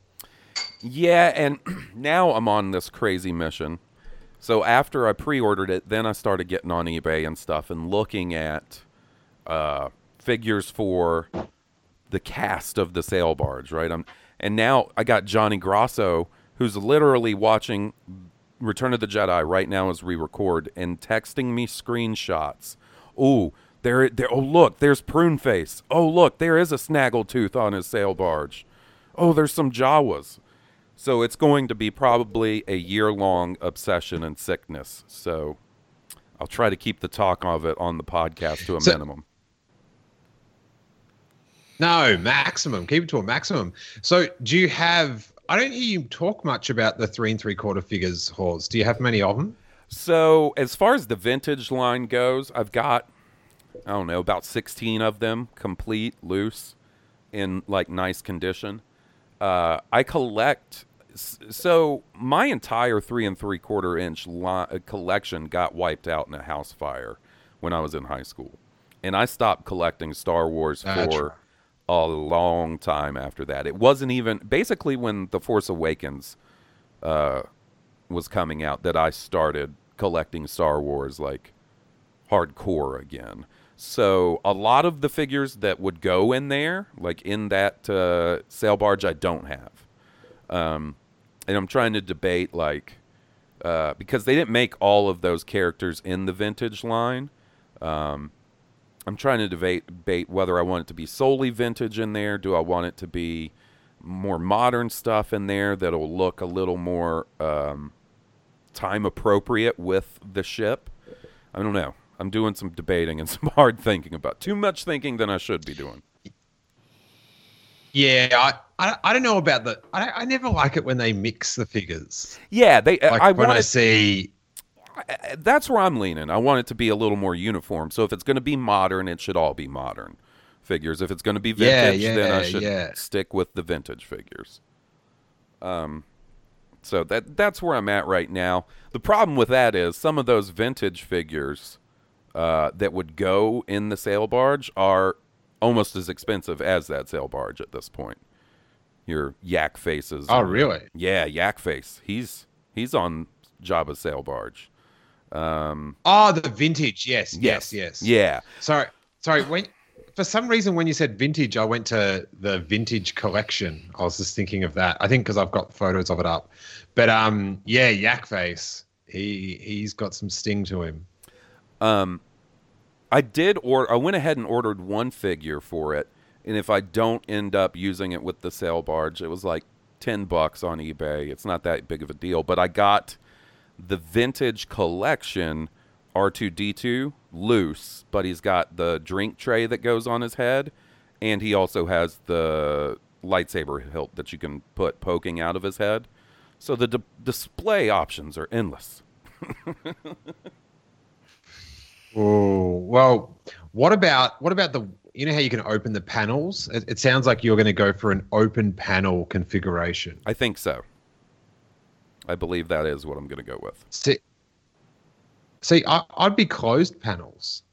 Yeah, and now I'm on this crazy mission. So after I pre-ordered it, then I started getting on eBay and stuff and looking at uh, figures for the cast of the sail barge, right? I'm, and now I got Johnny Grosso, who's literally watching Return of the Jedi right now as we record and texting me screenshots. Ooh, there, there. Oh, look, there's Prune Face. Oh, look, there is a Snaggletooth on his sail barge. Oh, there's some Jawas. So it's going to be probably a year long obsession and sickness. So I'll try to keep the talk of it on the podcast to a So- minimum. No, maximum. Keep it to a maximum. So, do you have? I don't hear you talk much about the three and three quarter figures, Hawes. Do you have many of them? So as far as the vintage line goes, I've got I don't know about 16 of them complete, loose, in like nice condition. Uh, I collect. So my entire three and three quarter inch li- uh, collection got wiped out in a house fire when I was in high school, and I stopped collecting Star Wars for a long time after that. It wasn't even basically when the Force Awakens uh, was coming out that I started collecting Star Wars like hardcore again. So a lot of the figures that would go in there, like in that uh, sail barge, I don't have. Um, and I'm trying to debate like uh, because they didn't make all of those characters in the vintage line. Um, I'm trying to debate, debate whether I want it to be solely vintage in there. Do I want it to be more modern stuff in there that'll look a little more um, time appropriate with the ship? I don't know. I'm doing some debating and some hard thinking about too much thinking than I should be doing. Yeah, I, I, I don't know about the. I, I never like it when they mix the figures. Yeah, they. Like I when want I see. that's where I'm leaning. I want it to be a little more uniform. So if it's going to be modern, it should all be modern figures. If it's going to be Yeah, vintage, then I should yeah. stick with the vintage figures. Um, so that that's where I'm at right now. The problem with that is some of those vintage figures uh, that would go in the sail barge are almost as expensive as that sail barge at this point. Your yak faces. Oh, really? Yeah, yak face. He's he's on Jabba sail barge. Um, Oh, the vintage. Yes, yes, yes, yes. yeah. Sorry, sorry. When for some reason when you said vintage, I went to the vintage collection. I was just thinking of that. I think because I've got photos of it up. But um, yeah, Yak Face. He he's got some sting to him. Um, I did or I went ahead and ordered one figure for it, and if I don't end up using it with the sail barge, it was like ten bucks on eBay. It's not that big of a deal, but I got the vintage collection R2D2 loose, but he's got the drink tray that goes on his head, and he also has the lightsaber hilt that you can put poking out of his head. So the d- display options are endless. Oh well, what about what about the? You know how you can open the panels? It, it sounds like you're going to go for an open panel configuration. I think so. I believe that is what I'm going to go with. See, see, I, I'd be closed panels.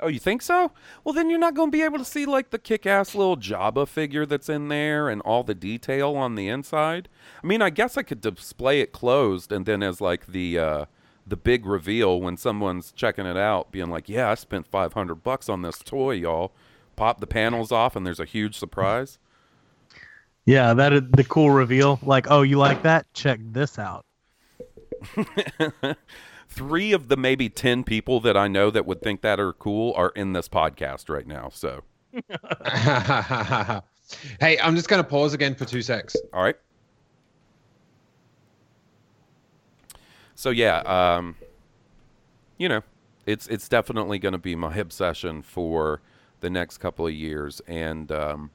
Oh, you think so? Well, then you're not going to be able to see like the kick-ass little Jabba figure that's in there and all the detail on the inside. I mean, I guess I could display it closed and then as like the uh, the big reveal when someone's checking it out, being like, "Yeah, I spent 500 bucks on this toy, y'all." Pop the panels off and there's a huge surprise. Yeah, that is the cool reveal. Like, oh, you like that? Check this out. Three of the maybe 10 people that I know that would think that are cool are in this podcast right now. So, hey, I'm just going to pause again for two secs. all right. So yeah, um, you know, it's it's definitely going to be my obsession for the next couple of years. And um,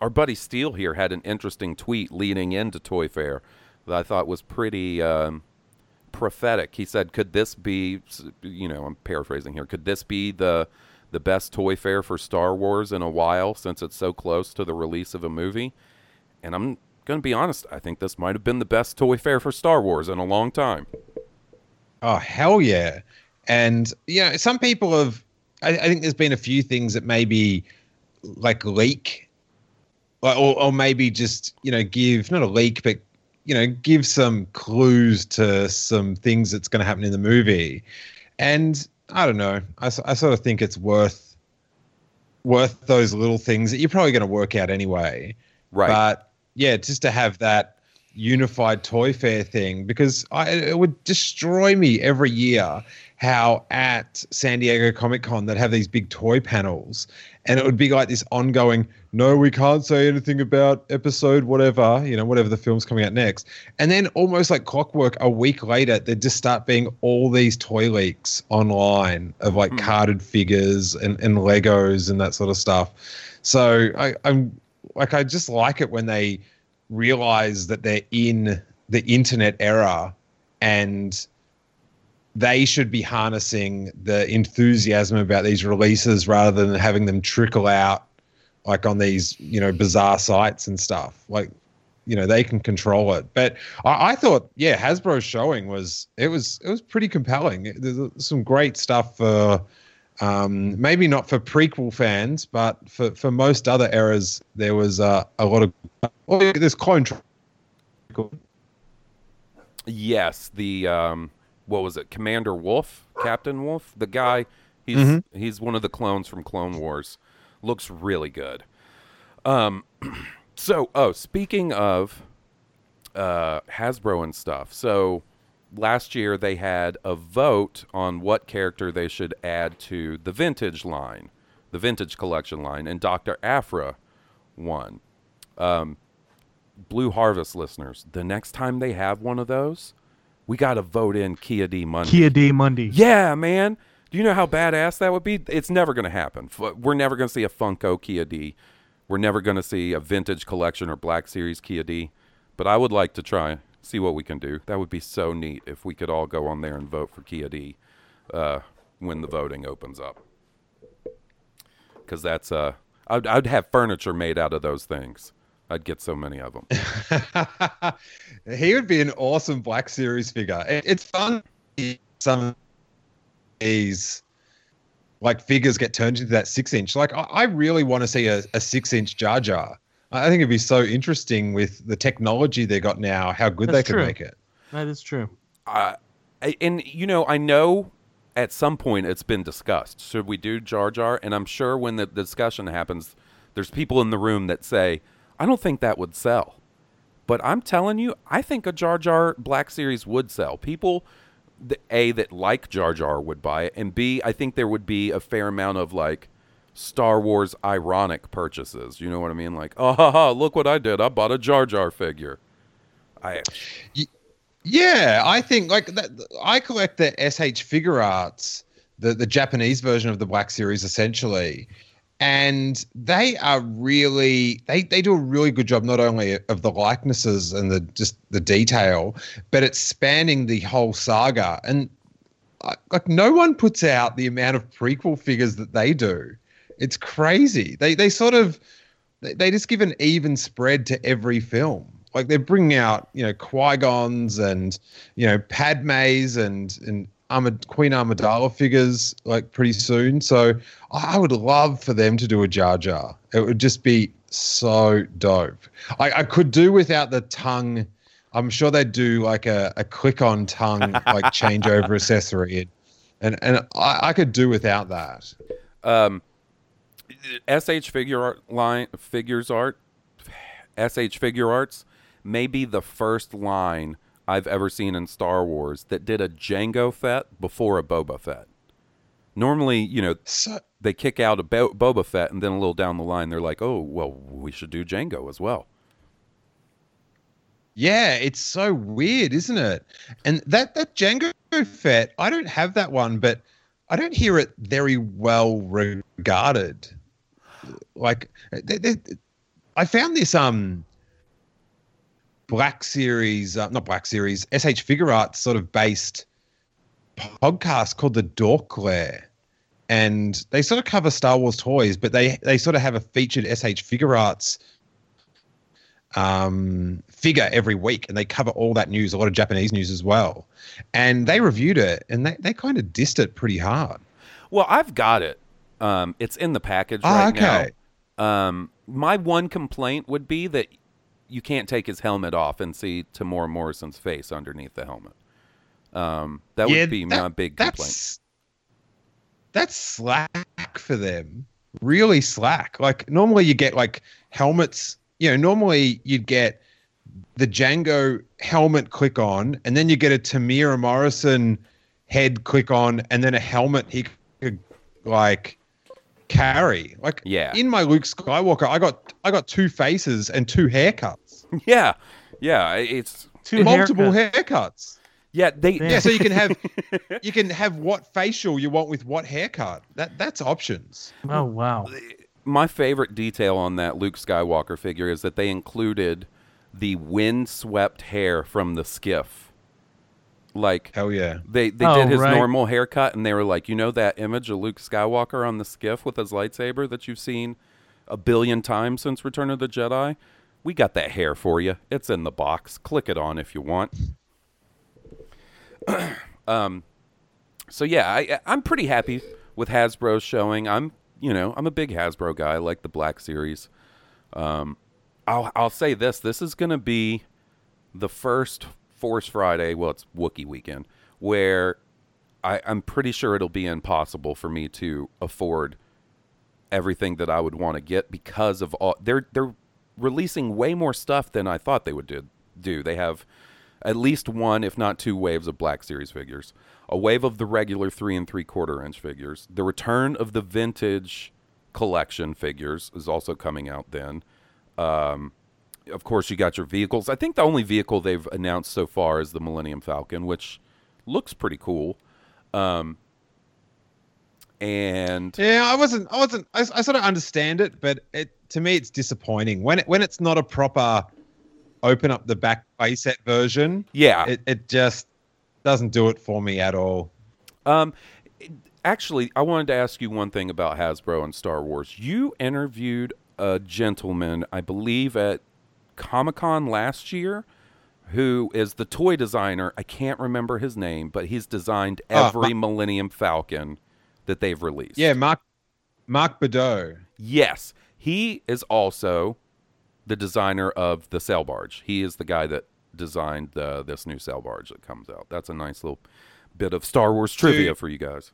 our buddy Steele here had an interesting tweet leading into Toy Fair that I thought was pretty um, prophetic. He said, "Could this be, you know, I'm paraphrasing here. Could this be the the best Toy Fair for Star Wars in a while since it's so close to the release of a movie?" And I'm going to be honest, I think this might have been the best Toy Fair for Star Wars in a long time. Oh hell yeah! And you know, some people have. I, I think there's been a few things that maybe like leak, or, or or maybe just you know give not a leak, but you know give some clues to some things that's going to happen in the movie. And I don't know. I sort of think it's worth worth those little things that you're probably going to work out anyway. Right. But yeah, just to have that unified toy fair thing because I, it would destroy me every year how at San Diego Comic Con they'd have these big toy panels and it would be like this ongoing no we can't say anything about episode whatever you know whatever the film's coming out next. And then almost like clockwork a week later there'd just start being all these toy leaks online of like hmm. carded figures and, and legos and that sort of stuff. So I, i'm like i just like it when they realize that they're in the internet era and they should be harnessing the enthusiasm about these releases rather than having them trickle out like on these you know bizarre sites and stuff. Like you know they can control it. But i, I thought yeah hasbro's showing was it was it was pretty compelling. There's some great stuff for um, maybe not for prequel fans, but for, for most other eras, there was uh, a lot of. Oh, look at this clone. Yes, the um, what was it, Commander Wolffe, Captain Wolffe, the guy. He's he's one of the clones from Clone Wars. Looks really good. Um, so oh, speaking of uh, Hasbro and stuff. So last year they had a vote on what character they should add to the vintage line, the vintage collection line, and Dr. Aphra won. Um, Blue Harvest listeners, the next time they have one of those, we got to vote in Ki-Adi-Mundi. Kia D Monday. Yeah, man. Do you know how badass that would be? It's never going to happen. We're never going to see a Funko Ki-Adi. We're never going to see a vintage collection or Black Series Ki-Adi. But I would like to try, see what we can do. That would be so neat if we could all go on there and vote for Ki-Adi uh, when the voting opens up. Because that's, uh, I'd, I'd have furniture made out of those things. I'd get so many of them. he would be an awesome Black Series figure. It, it's fun. Some these like figures get turned into that six inch. Like I, I really want to see a, a six inch Jar Jar. I think it'd be so interesting with the technology they got now, how good That's they could true. make it. That is true. uh, I- and you know, I know at some point it's been discussed. Should we do Jar Jar? And I'm sure when the discussion happens, there's people in the room that say, "I don't think that would sell." But I'm telling you, I think a Jar Jar Black Series would sell. People, a that like Jar Jar would buy it, and b I think there would be a fair amount of like Star Wars ironic purchases. You know what I mean? Like, oh, ha, ha, look what I did! I bought a Jar Jar figure. I Yeah, I think like that. I collect the SH Figuarts, the the Japanese version of the Black Series, essentially, and they are really they they do a really good job not only of the likenesses and the just the detail, but it's spanning the whole saga. And like no one puts out the amount of prequel figures that they do. It's crazy. They they sort of they, they just give an even spread to every film. Like they're bringing out, you know, Qui Gon's and you know Padme's and and Amid- Queen Amidala figures like pretty soon. So I would love for them to do a Jar Jar. It would just be so dope. I, I could do without the tongue. I'm sure they'd do like a, a click on tongue like changeover accessory, and and I, I could do without that. um, sh figure art line figures art sh figure arts may be the first line i've ever seen in star wars that did a jango fett before a boba fett normally you know So they kick out a Bo- boba fett and then a little down the line they're like oh well we should do jango as well Yeah, it's so weird, isn't it? And that that Jango Fett, I don't have that one, but I don't hear it very well regarded. Like, th- th- I found this um Black Series, uh, not Black Series, SH Figuarts sort of based podcast called the Dork Lair. And they sort of cover Star Wars toys, but they they sort of have a featured SH Figuarts um, figure every week, and they cover all that news, a lot of Japanese news as well. And they reviewed it, and they, they kind of dissed it pretty hard. well i've got it um, it's in the package Ah, right okay. Um, my one complaint would be that you can't take his helmet off and see Temuera Morrison's face underneath the helmet. Um, that Yeah, would be that- my big complaint. That's that's slack for them. Really slack. Like normally you get like helmets. You know, normally you'd get the Jango helmet click on, and then you get a Temuera Morrison head click on, and then a helmet he could like carry. Like Yeah. in my Luke Skywalker, I got I got two faces and two haircuts, Yeah, yeah, it's Two multiple haircuts. haircuts. yeah. They Yeah, so you can have you can have what facial you want with what haircut. That that's options. Oh wow. my favorite detail on that Luke Skywalker figure is that they included the wind-swept hair from the skiff. Like Hell yeah. they they Oh, did his right. normal haircut, and they were like, you know that image of Luke Skywalker on the skiff with his lightsaber that you've seen a billion times since Return of the Jedi. We got that hair for you. It's in the box. Click it on if you want. um, so yeah, I, I'm pretty happy with Hasbro's showing. I'm, you know, I'm a big Hasbro guy. I like the Black Series. Um, I'll I'll say this: this is going to be the first Force Friday. Well, it's Wookiee weekend where I, I'm pretty sure it'll be impossible for me to afford everything that I would want to get because of all they're they're releasing way more stuff than I thought they would do. Do they have at least one, if not two, waves of Black Series figures? A wave of the regular three and three quarter inch figures. The return of the vintage collection figures is also coming out then. Um, of course, you got your vehicles. I think the only vehicle they've announced so far is the Millennium Falcon, which looks pretty cool. Um, and Yeah, I wasn't. I wasn't. I, I sort of understand it, but it to me it's disappointing when it, when it's not a proper open up the back playset version. yeah, It it just doesn't do it for me at all. Um, actually, I wanted to ask you one thing about Hasbro and Star Wars. You interviewed a gentleman, I believe, at Comic Con last year, who is the toy designer. I can't remember his name, but he's designed Oh, every Millennium Falcon that they've released. Yeah, Mark Mark Boudreaux. Yes, he is also the designer of the sail barge. He is the guy that designed uh, this new sail barge that comes out. That's a nice little bit of Star Wars trivia Dude. for you guys.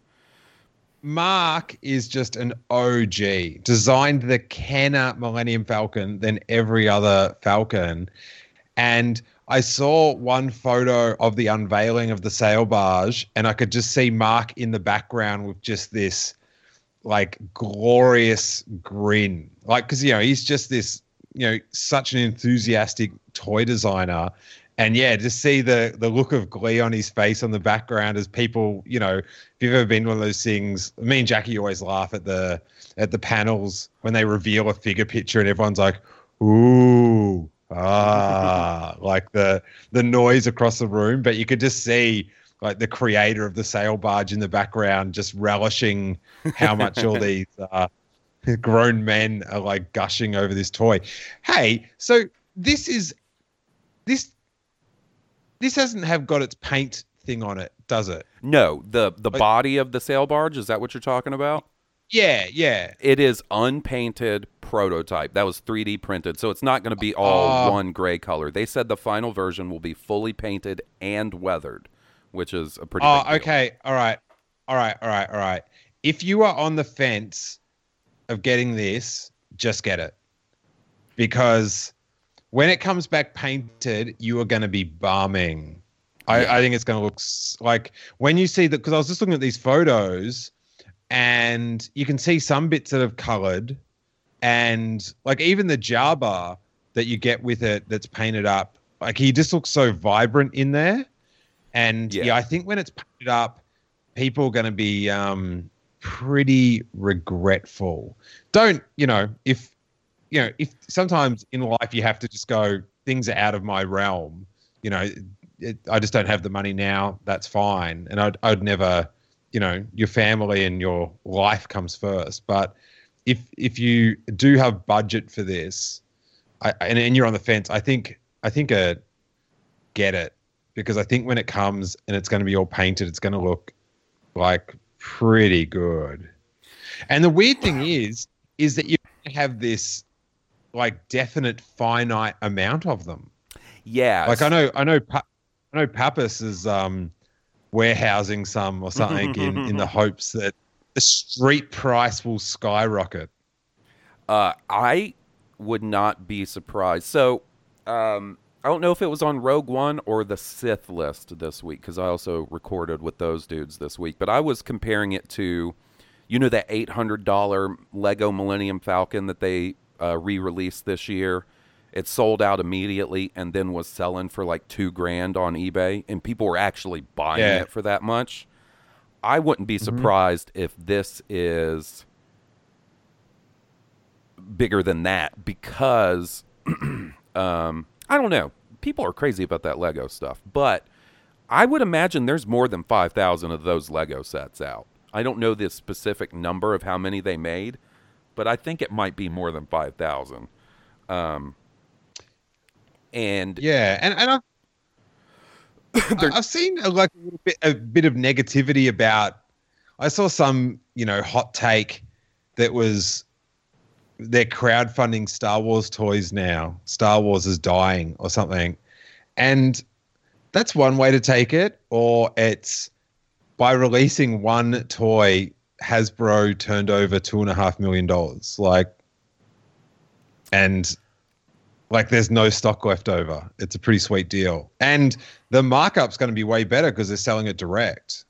Mark is just an OG. Designed the Kenner Millennium Falcon than every other Falcon. And I saw one photo of the unveiling of the sail barge, and I could just see Mark in the background with just this like glorious grin. Like, because, you know, he's just this, you know, such an enthusiastic toy designer. And yeah, just see the the look of glee on his face on the background as people, you know, if you've ever been to one of those things, me and Jackie always laugh at the at the panels when they reveal a figure picture and everyone's like, ooh, ah, like the the noise across the room. But you could just see like the creator of the sail barge in the background just relishing how much all these uh, grown men are like gushing over this toy. Hey, so this is this this doesn't have got its paint thing on it, does it? No, the the Like- body of the sail barge is that what you're talking about? Yeah, yeah. It is unpainted prototype. That was 3D printed, so it's not going to be all Oh. one gray color. They said the final version will be fully painted and weathered, which is a pretty. Oh, okay. All right. All right. All right. All right. If you are on the fence of getting this, just get it. Because when it comes back painted, you are going to be bombing. I, I think it's going to look like when you see that, because I was just looking at these photos and you can see some bits that have colored and like even the Jabba that you get with it that's painted up, like he just looks so vibrant in there. And Yeah. yeah, I think when it's painted up, people are going to be um, pretty regretful. Don't you know if you know if sometimes in life you have to just go things are out of my realm. You know, it, I just don't have the money now. That's fine, and I'd I'd never, you know, your family and your life comes first. But if if you do have budget for this, I, and, and you're on the fence, I think I think a get it because I think when it comes and it's going to be all painted, it's going to look like pretty good. And the weird thing is, is that you have this like definite finite amount of them. Yeah. Like I know, I know, Pa- I know, Pappas is um, warehousing some or something in in the hopes that the street price will skyrocket. Uh, I would not be surprised. So, um, I don't know if it was on Rogue One or the Sith list this week because I also recorded with those dudes this week. But I was comparing it to, you know, that eight hundred dollar Lego Millennium Falcon that they uh, re-released this year. It sold out immediately and then was selling for like two grand on eBay, and people were actually buying Yeah. it for that much. I wouldn't be surprised if this is bigger than that because um, I don't know. People are crazy about that Lego stuff, but I would imagine there's more than 5,000 of those Lego sets out. I don't know the specific number of how many they made, but I think it might be more than 5,000. Um, and Yeah, and and I've I've seen a, like a little bit a bit of negativity about. I saw some you know hot take that was they're crowdfunding Star Wars toys now. Star Wars is dying or something, and that's one way to take it. Or it's by releasing one toy, Hasbro turned over two and a half million dollars. Like, and like there's no stock left over. It's a pretty sweet deal. And the markup's going to be way better because they're selling it direct.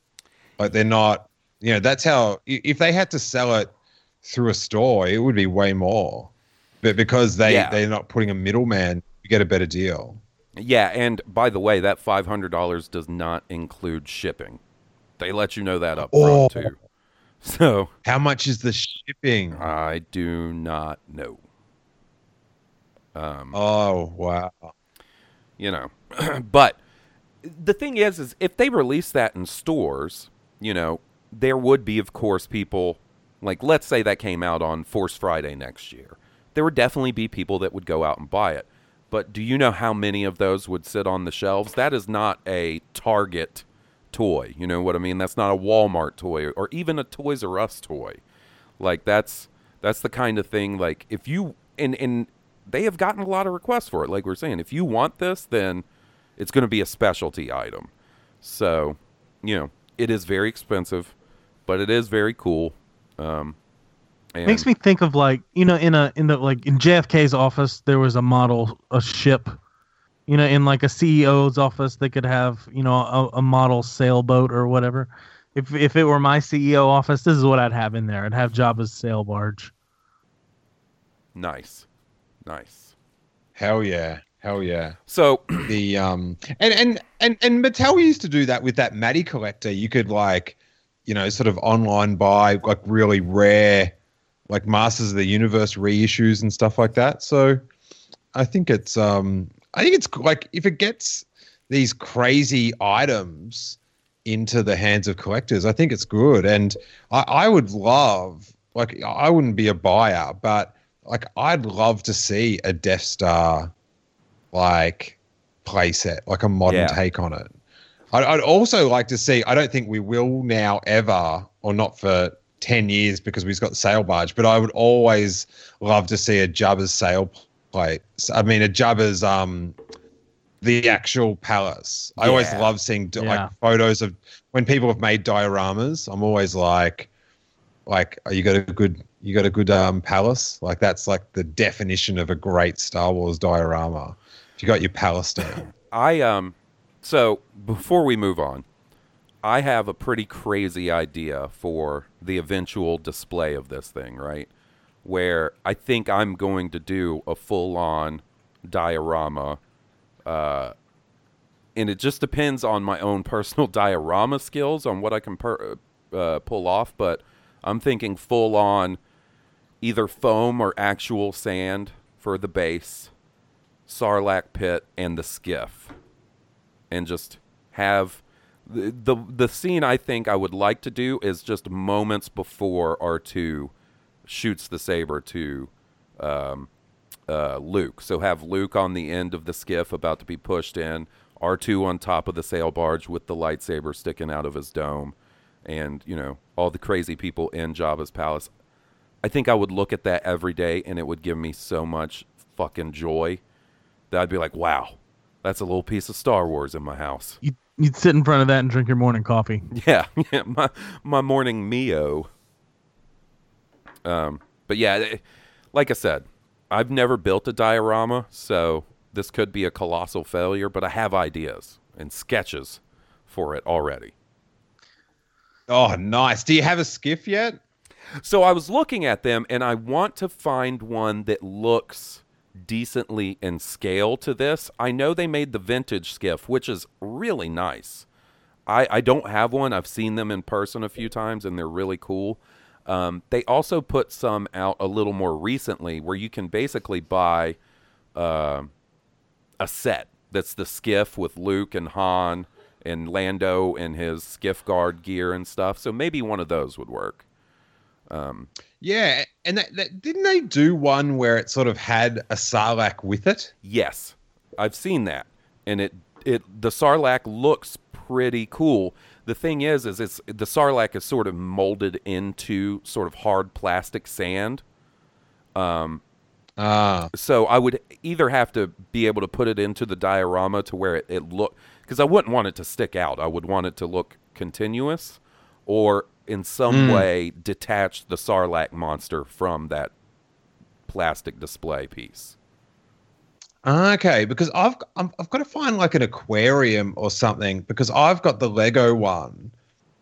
Like they're not, you know, that's how, if they had to sell it through a store, it would be way more. But because they, Yeah. they're not putting a middleman, you get a better deal. yeah, and by the way, that $500 does not include shipping. They let you know that up Oh. front too. So How much is the shipping? I do not know. Um, Oh, wow. you know but the thing is is if they release that in stores you know there would be of course people like let's say that came out on force friday next year there would definitely be people that would go out and buy it but do you know how many of those would sit on the shelves that is not a target toy you know what i mean that's not a walmart toy or even a toys r us toy like that's that's the kind of thing like if you and and they have gotten a lot of requests for it like we're saying if you want this then it's going to be a specialty item. So, you know, it is very expensive, but it is very cool. Um, and Makes me think of like you know in a in the like in JFK's office there was a model a ship, you know in like a CEO's office they could have you know a, a model sailboat or whatever. If if it were my CEO office, this is what I'd have in there. I'd have Jabba's sail barge. nice, nice. Hell yeah. Hell yeah. So, the um and and and and Mattel used to do that with that Matty collector. You could like, you know, sort of online buy like really rare, like Masters of the Universe reissues and stuff like that. So, I think it's um I think it's like if it gets these crazy items into the hands of collectors, I think it's good. And I, I would love like I wouldn't be a buyer, but like I'd love to see a Death Star like playset, like a modern Yeah. take on it. I'd, I'd also like to see. I don't think we will now ever, or not for ten years because we've got the sail barge. But I would always love to see a Jabba's sail plate. I mean, a Jabba's um, the actual palace. I always love seeing di- Yeah. like photos of when people have made dioramas. I'm always like, like, oh, you got a good, you got a good um palace. Like that's like the definition of a great Star Wars diorama. If you got your palace down. I um so before we move on, I have a pretty crazy idea for the eventual display of this thing, right? Where I think I'm going to do a full-on diorama uh and it just depends on my own personal diorama skills on what I can per- uh, pull off, but I'm thinking full on either foam or actual sand for the base. Sarlacc pit and the skiff, and just have the, the the scene. I think I would like to do is just moments before R two shoots the saber to um, uh, Luke. So have Luke on the end of the skiff about to be pushed in, R two on top of the sail barge with the lightsaber sticking out of his dome, and you know all the crazy people in Jabba's palace. I think I would look at that every day, and it would give me so much fucking joy that I'd be like, wow, that's a little piece of Star Wars in my house. You you'd sit in front of that and drink your morning coffee. Yeah, yeah, my my morning mio. Um, but yeah, eh, like I said, I've never built a diorama, so this could be a colossal failure. But I have ideas and sketches for it already. Oh, nice. Do you have a skiff yet? So I was looking at them, and I want to find one that looks decently in scale to this. I know they made the vintage skiff, which is really nice. I, I don't have one. I've seen them in person a few times, and they're really cool. Um, they also put some out a little more recently, where you can basically buy uh, a set that's the skiff with Luke and Han and Lando and his skiff guard gear and stuff. So maybe one of those would work. Yeah, and that, that, didn't they do one where it sort of had a sarlacc with it? Yes, I've seen that, and it it the sarlacc looks pretty cool. The thing is, is it's the sarlacc is sort of molded into sort of hard plastic sand. Ah, So I would either have to be able to put it into the diorama to where it, it look because I wouldn't want it to stick out. I would want it to look continuous, or in some way detach the sarlacc monster from that plastic display piece. Ah, okay. Because I've I'm, I've got to find like an aquarium or something because I've got the Lego one,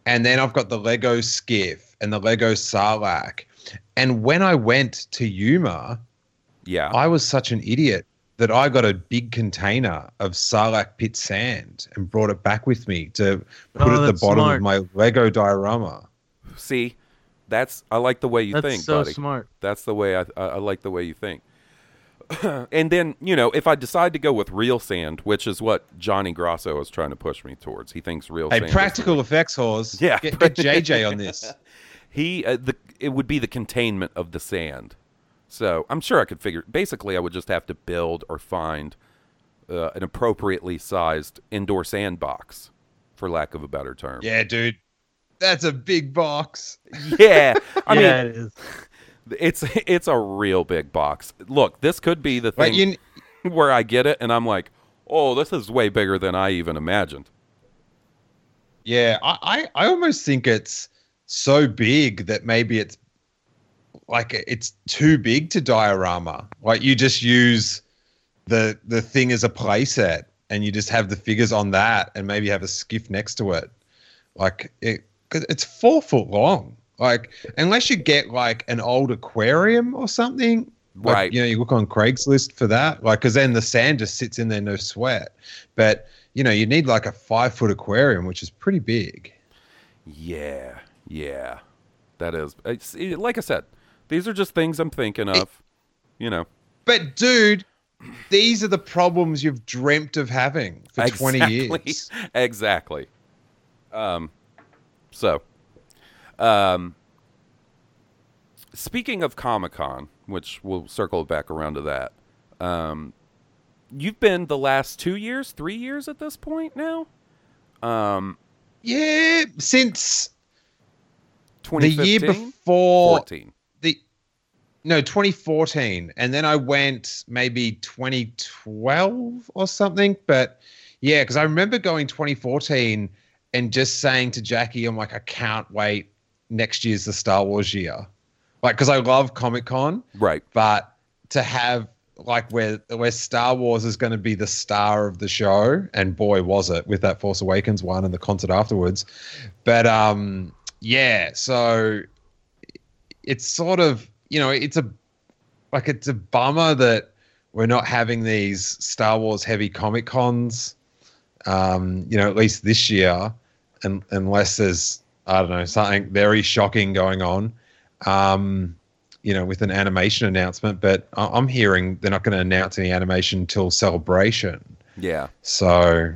and then I've got the Lego skiff and the Lego sarlacc. And when I went to Yuma, Yeah. I was such an idiot that I got a big container of Sarlacc pit sand and brought it back with me to put Oh, at the bottom smart. of my Lego diorama. See, that's I like the way you That's think, so buddy. smart. That's the way I, I I like the way you think. and then you know, if I decide to go with real sand, which is what Johnny Grosso is trying to push me towards, he thinks real Hey, sand. practical the- effects horse. Yeah. Get, get JJ on this. he uh, the it would be the containment of the sand. So I'm sure I could figure. Basically, I would just have to build or find uh, an appropriately sized indoor sandbox, for lack of a better term. Yeah, dude. That's a big box. Yeah. I mean, yeah, it is. It's it's a real big box. Look, this could be the thing you, where I get it and I'm like, oh, this is way bigger than I even imagined. Yeah, I, I, I almost think it's so big that maybe it's like it's too big to diorama. Like you just use the the thing as a playset and you just have the figures on that and maybe have a skiff next to it. Like it, 'cause it's four foot long. Like unless you get like an old aquarium or something, like, Right. You know, you look on Craigslist for that. Like, because then the sand just sits in there, no sweat. But you know, you need like a five foot aquarium, which is pretty big. Yeah, yeah, that is. It's, it- like I said, these are just things I'm thinking of. You know, But dude, these are the problems you've dreamt of having for twenty Exactly. years. exactly. Um, so, um, speaking of Comic Con, which we'll circle back around to that. Um, you've been the last two years, three years at this point now. Um, Yeah, since the year before 14. the no 2014 and then i went maybe 2012 or something but yeah because i remember going 2014 and just saying to jackie i'm like i can't wait next year's the star wars year like because i love comic-con Right. but to have like where where Star Wars is going to be the star of the show, and boy was it with that Force Awakens one and the concert afterwards. But um, yeah, so it's sort of you know it's a like it's a bummer that we're not having these Star Wars heavy comic cons, um, you know, at least this year, and unless there's I don't know something very shocking going on. Um, you know, with an animation announcement, but I- I'm hearing they're not going to announce any animation until Celebration. Yeah. So,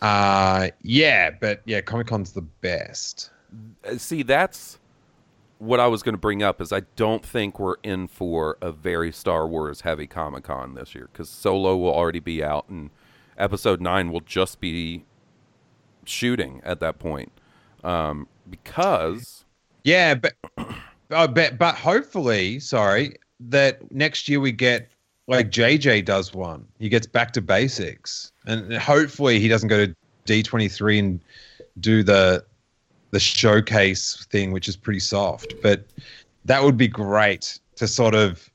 uh, yeah, but yeah, Comic Con's the best. Uh, See, that's what I was going to bring up. Is I don't think we're in for a very Star Wars heavy Comic Con this year because Solo will already be out and Episode Nine will just be shooting at that point. Um, because Yeah, but uh, but but hopefully, sorry, that next year we get like JJ does one. He gets back to basics, and hopefully he doesn't go to D23 and do the the showcase thing, which is pretty soft. But that would be great to sort of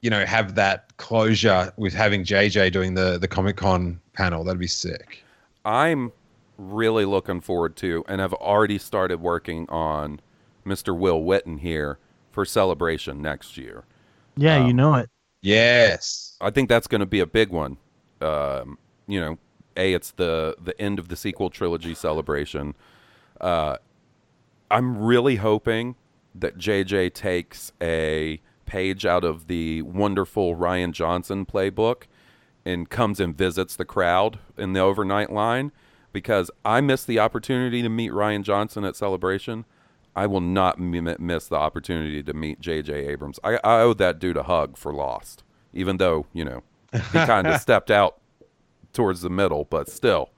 you know have that closure with having JJ doing the the Comic Con panel. That'd be sick. I'm really looking forward to, and I've already started working on Mr. Will Witten here for Celebration next year. Yeah, you know it. Yes. I think that's going to be a big one. Um, you know, a it's the the end of the sequel trilogy celebration. Uh, I'm really hoping that JJ takes a page out of the wonderful Rian Johnson playbook and comes and visits the crowd in the overnight line because I missed the opportunity to meet Rian Johnson at Celebration. I will not m- miss the opportunity to meet J.J. Abrams. I, I owe that dude a hug for Lost, even though you know he kind of stepped out towards the middle, but still.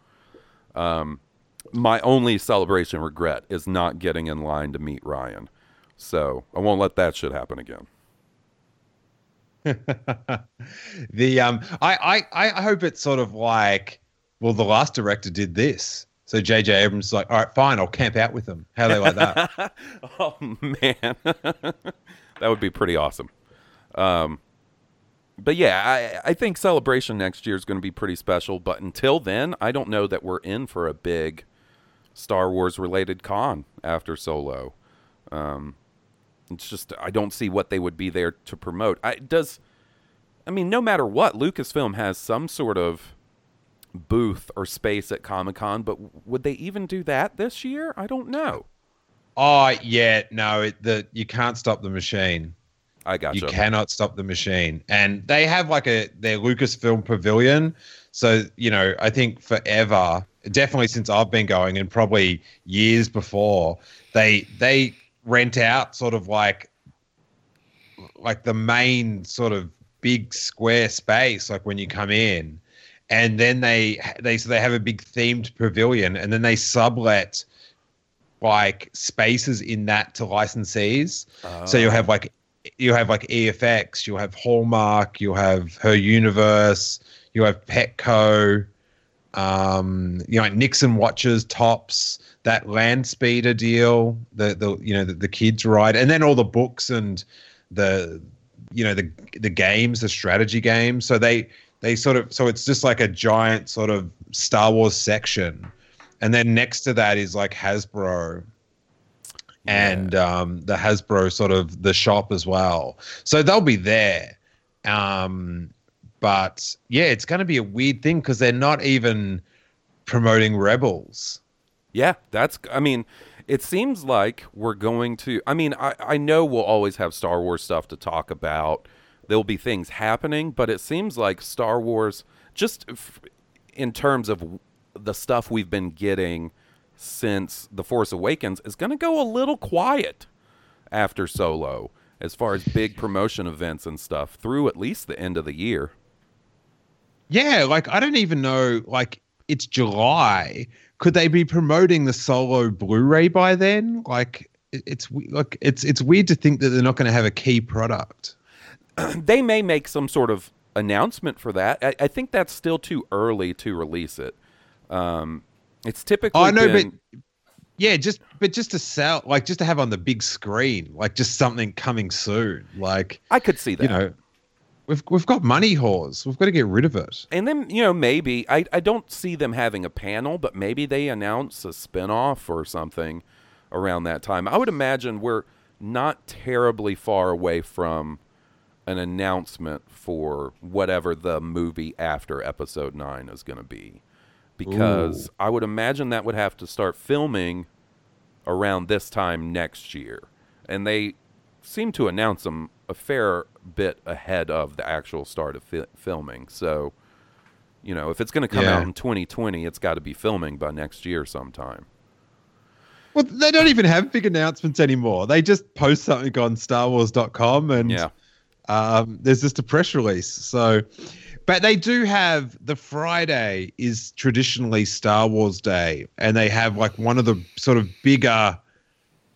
Um, my only celebration regret is not getting in line to meet Rian. So I won't let that shit happen again. the um I, I I hope it's sort of like well the last director did this. So JJ Abrams is like, all right, fine, I'll camp out with them. How they like that? oh man, that would be pretty awesome. Um, but yeah, I I think celebration next year is going to be pretty special. But until then, I don't know that we're in for a big Star Wars related con after Solo. Um, it's just I don't see what they would be there to promote. I does, I mean, no matter what, Lucasfilm has some sort of booth or space at Comic Con, but would they even do that this year? I don't know. oh yeah, no, it, the you can't stop the machine. I got You cannot stop the machine. And they have like a their Lucasfilm pavilion. So, you know, I think forever, definitely since I've been going and probably years before, they they rent out sort of like like the main sort of big square space like when you come in and then they they so they have a big themed pavilion and then they sublet like spaces in that to licensees so you'll have like you have like EFX, you'll have Hallmark, you'll have Her Universe, You have Petco. Um, you know, like Nixon watches tops that land speeder deal. The the you know the, the kids ride, and then all the books and the you know the the games, the strategy games. So they they sort of so it's just like a giant sort of Star Wars section, and then next to that is like Hasbro, and um, the Hasbro sort of the shop as well. So they'll be there. Um, but yeah, it's going to be a weird thing because they're not even promoting Rebels. Yeah, that's. I mean, it seems like we're going to. I mean, I I know we'll always have Star Wars stuff to talk about. There'll be things happening, but it seems like Star Wars, just f- in terms of the stuff we've been getting since The Force Awakens, is going to go a little quiet after Solo, as far as big promotion events and stuff through at least the end of the year. Yeah, like I don't even know. Like it's July. Could they be promoting the Solo Blu-ray by then? Like it's like it's it's weird to think that they're not going to have a key product. they may make some sort of announcement for that. I, I think that's still too early to release it. Um, it's typically. Oh, I know, been- but yeah, just but just to sell, like just to have on the big screen, like just something coming soon. Like I could see that. you know, we've we've got money whores. We've got to get rid of it. and then you know maybe I, I don't see them having a panel, but maybe they announce a spinoff or something around that time. I would imagine we're not terribly far away from an announcement for whatever the movie after episode 9 is going to be because I would imagine that would have to start filming around this time next year. And they seem to announce them a fair bit ahead of the actual start of fi- filming. So, you know, if it's going to come Yeah. out in 2020, it's got to be filming by next year sometime. Well, they don't even have big announcements anymore. They just post something on StarWars.com and Yeah. Um, there's just a press release. So, but they do have the Friday is traditionally Star Wars Day, and they have like one of the sort of bigger,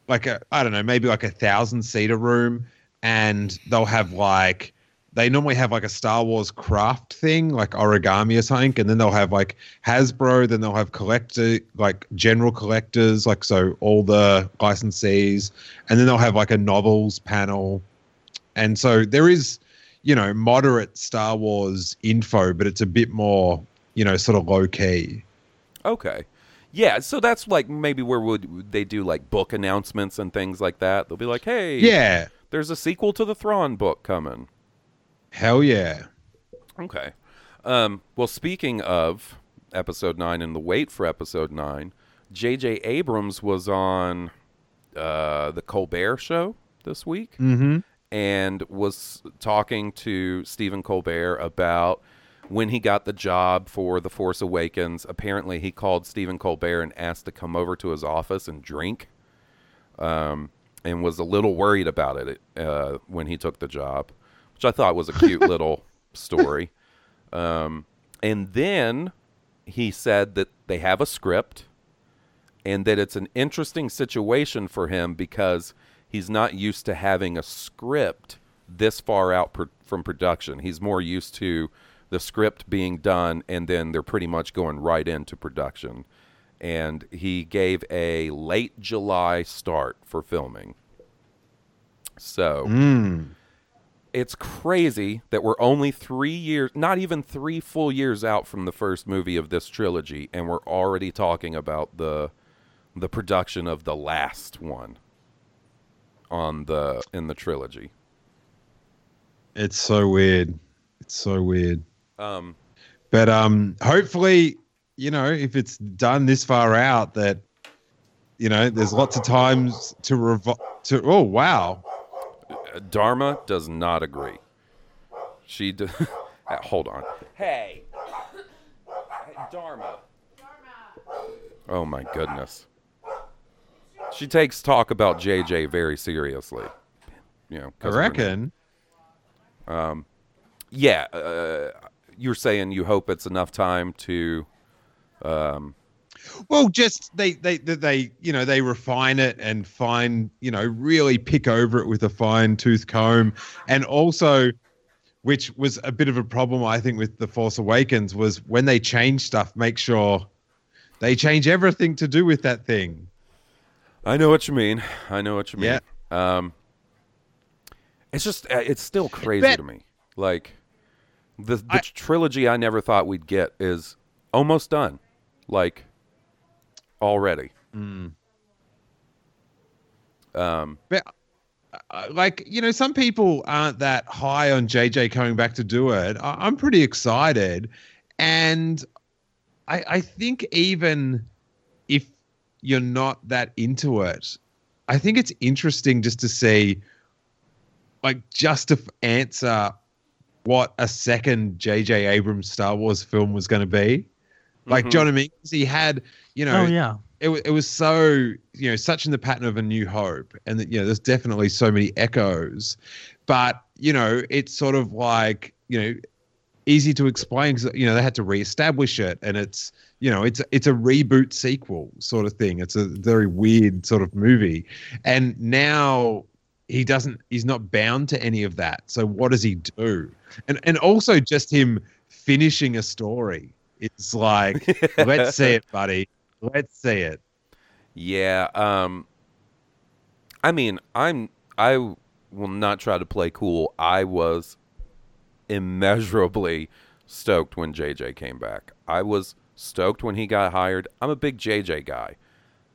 like a I don't know, maybe like a thousand seater room, and they'll have like they normally have like a Star Wars craft thing, like origami or something, and then they'll have like Hasbro, then they'll have collector, like general collectors, like so all the licensees, and then they'll have like a novels panel, and so there is, you know, moderate Star Wars info, but it's a bit more, you know, sort of low key. Okay. Yeah, so that's like maybe where would they do like book announcements and things like that. They'll be like, "Hey, Yeah, there's a sequel to the Thrawn book coming." hell yeah. Okay. Um, well, speaking of episode nine and the wait for episode nine, J.J. Abrams was on uh, the Colbert Show this week Mm-hmm. And was talking to Stephen Colbert about when he got the job for The Force Awakens. Apparently, he called Stephen Colbert and asked to come over to his office and drink, um, and was a little worried about it uh, when he took the job, which I thought was a cute little story. Um, and then he said that they have a script and that it's an interesting situation for him because he's not used to having a script this far out pr- from production. He's more used to the script being done and then they're pretty much going right into production. And he gave a late July start for filming. So Mm. it's crazy that we're only three years, not even three full years out from the first movie of this trilogy, and we're already talking about the the production of the last one on the in the trilogy. It's so weird. It's so weird. Um, But um, hopefully, you know, if it's done this far out, that you know, there's lots of times to revo- to. Oh wow, Dharma does not agree. She d- Uh, hold on. Hey, Hey, Dharma. Oh my goodness. She takes talk about JJ very seriously. You know, I reckon. yeah, uh, you're saying you hope it's enough time to. Um, Well, just they, they they they you know they refine it and find you know really pick over it with a fine tooth comb, and also which was a bit of a problem I think with the Force Awakens was when they change stuff, make sure they change everything to do with that thing. I know what you mean. I know what you mean. Yeah. Um, it's just uh, it's still crazy to me. Like the the I- trilogy I never thought we'd get is almost done. Like already. Um, But uh, like you know, some people aren't that high on JJ coming back to do it. I- I'm pretty excited, and I, I think even if you're not that into it, I think it's interesting just to see, like, just to answer what a second JJ Abrams Star Wars film was going to be. Like Mhm. John Amick, he had, you know, oh yeah. it, it was so you know such in the pattern of a new hope and that you know there's definitely so many echoes but you know it's sort of like you know easy to explain because you know they had to reestablish it and it's you know it's it's a reboot sequel sort of thing it's a very weird sort of movie and now he doesn't he's not bound to any of that so what does he do and and also just him finishing a story it's like let's see it buddy let's see it Yeah. Um. I mean, I'm. I will not try to play cool. I was immeasurably stoked when JJ came back. I was stoked when he got hired. I'm a big JJ guy.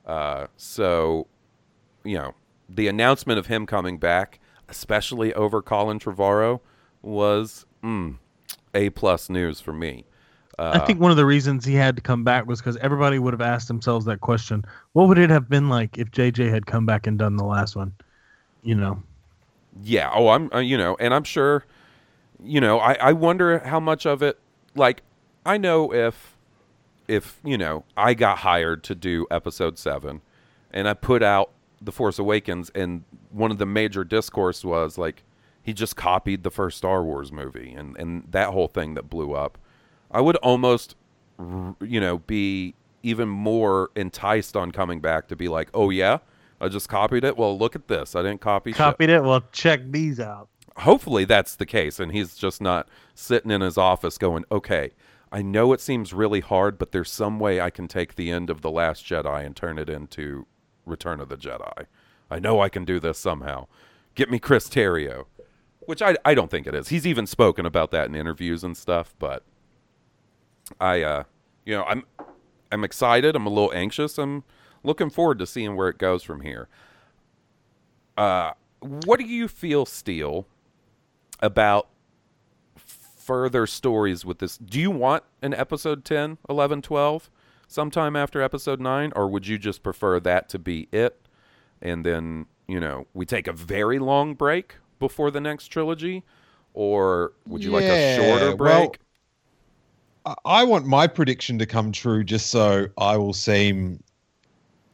Uh. So, you know, the announcement of him coming back, especially over Colin Trevorrow, was mm, a plus news for me. Uh, I think one of the reasons he had to come back was because everybody would have asked themselves that question: What would it have been like if JJ had come back and done the last one? You know, Yeah. Oh, I'm. Uh, you know, and I'm sure. You know, I I wonder how much of it. Like, I know if, if you know, I got hired to do episode seven, and I put out the Force Awakens, and one of the major discourse was like, he just copied the first Star Wars movie, and and that whole thing that blew up. I would almost, you know, be even more enticed on coming back to be like, oh yeah, I just copied it. Well, look at this. I didn't copy. shit copied it. Well, check these out. hopefully that's the case and he's just not sitting in his office going okay i know it seems really hard but there's some way i can take the end of the last jedi and turn it into return of the jedi. I know i can do this somehow. Get me chris terrio which i, I don't think it is. He's even spoken about that in interviews and stuff but i uh you know i'm i'm excited. I'm a little anxious. I'm looking forward to seeing where it goes from here. Uh what do you feel steele about further stories with this. Do you want an episode 10, 11, 12 sometime after episode 9 or would you just prefer that to be it and then, you know, we take a very long break before the next trilogy or would you like a shorter break? I- I want my prediction to come true just so I will seem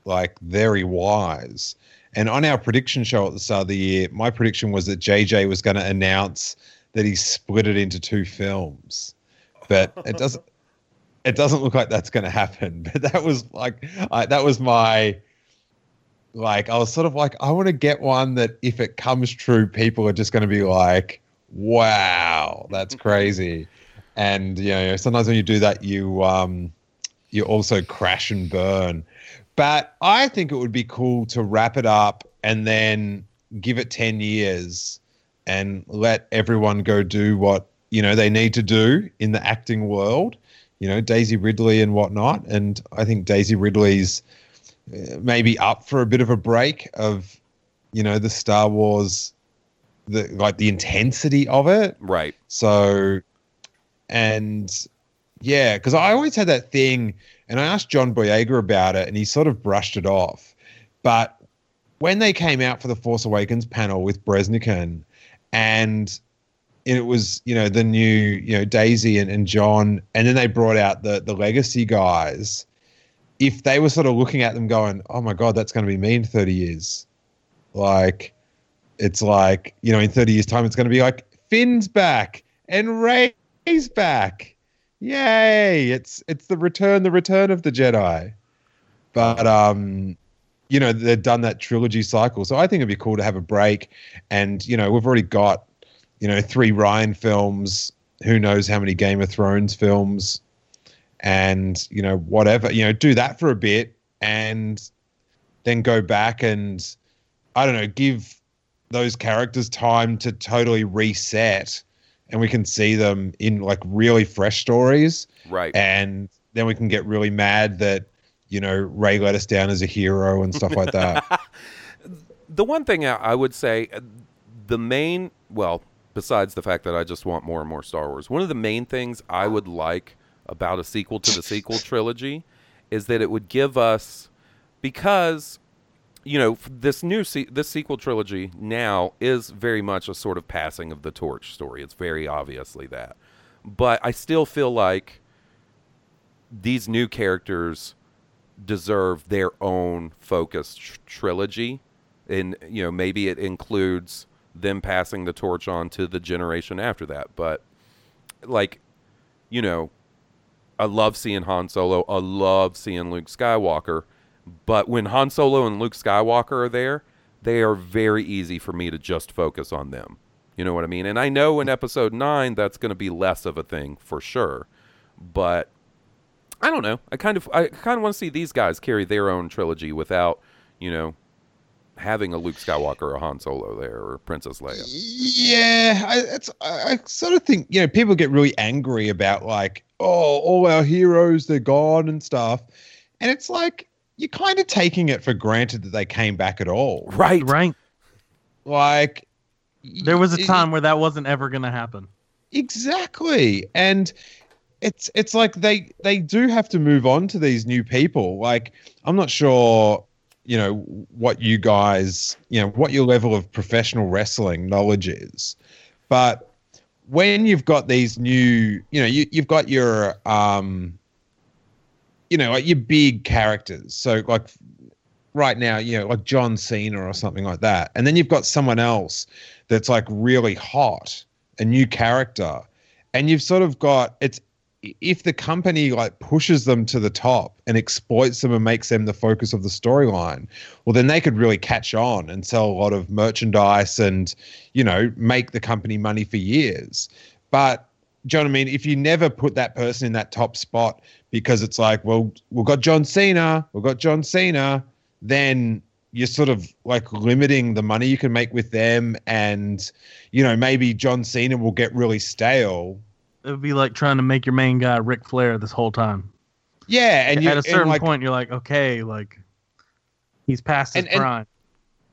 like very wise. And on our prediction show at the start of the year, my prediction was that JJ was going to announce that he split it into two films. But it doesn't it doesn't look like that's going to happen. But that was like I, that was my like I was sort of like I want to get one that if it comes true people are just going to be like wow, that's crazy and you know sometimes when you do that you um you also crash and burn but i think it would be cool to wrap it up and then give it 10 years and let everyone go do what you know they need to do in the acting world you know daisy ridley and whatnot and i think daisy ridley's uh, maybe up for a bit of a break of you know the star wars the like the intensity of it Right. so, and yeah, because I always had that thing, and I asked John Boyega about it, and he sort of brushed it off. But when they came out for the Force Awakens panel with Bresnikan, and it was you know the new you know Daisy and, and John, and then they brought out the the Legacy guys. If they were sort of looking at them, going, "Oh my God, that's going to be me in thirty years," like it's like you know in 30 years time it's going to be like finn's back and rey's back yay it's it's the return the return of the jedi but um you know they've done that trilogy cycle so i think it'd be cool to have a break and you know we've already got you know, three Rian films, who knows how many Game of Thrones films, and you know, whatever, you know, do that for a bit and then go back and I don't know, give those characters time to totally reset and we can see them in like really fresh stories. Right. And then we can get really mad that, you know, Rey let us down as a hero and stuff like that. the one thing I- would say, uh, the main, well, besides the fact that I just want more and more Star Wars, one of the main things I would like about a sequel to the sequel trilogy is that it would give us, because, you know, this new se- this sequel trilogy now is very much a sort of passing of the torch story. It's very obviously that, but I still feel like these new characters deserve their own focused tr- trilogy. And you know maybe it includes them passing the torch on to the generation after that. But like you know i love seeing han solo. I love seeing luke skywalker. But when han solo and luke skywalker are there they are very easy for me to just focus on them. You know what i mean? And i know in episode 9 that's going to be less of a thing for sure. But I don't know. I kind of I kind of want to see these guys carry their own trilogy without, you know, having a Luke Skywalker or Han Solo there or Princess Leia. Yeah, I, it's, I, I sort of think you know people get really angry about like, oh, all our heroes they're gone and stuff, and it's like you're kind of taking it for granted that they came back at all. Right. Right. Like, There was a time where that wasn't ever going to happen. exactly, and it's it's like they they do have to move on to these new people. Like, I'm not sure. You know what you guys, you know what your level of professional wrestling knowledge is, but when you've got these new, you know, you, you've got your, um, you know, like your big characters. So like right now, you know, like John Cena or something like that. And then you've got someone else that's like really hot, a new character. And you've sort of got it's if the company like pushes them to the top and exploits them and makes them the focus of the storyline, well then they could really catch on and sell a lot of merchandise and, you know, make the company money for years. But do you know I mean? If you never put that person in that top spot because it's like, well, we've got John Cena, we've got John Cena, then you're sort of like limiting the money you can make with them. And, you know, maybe John Cena will get really stale. It would be like trying to make your main guy Ric Flair this whole time. Yeah. And you, At a certain like, point, you're like, okay, like he's past his And- and- prime.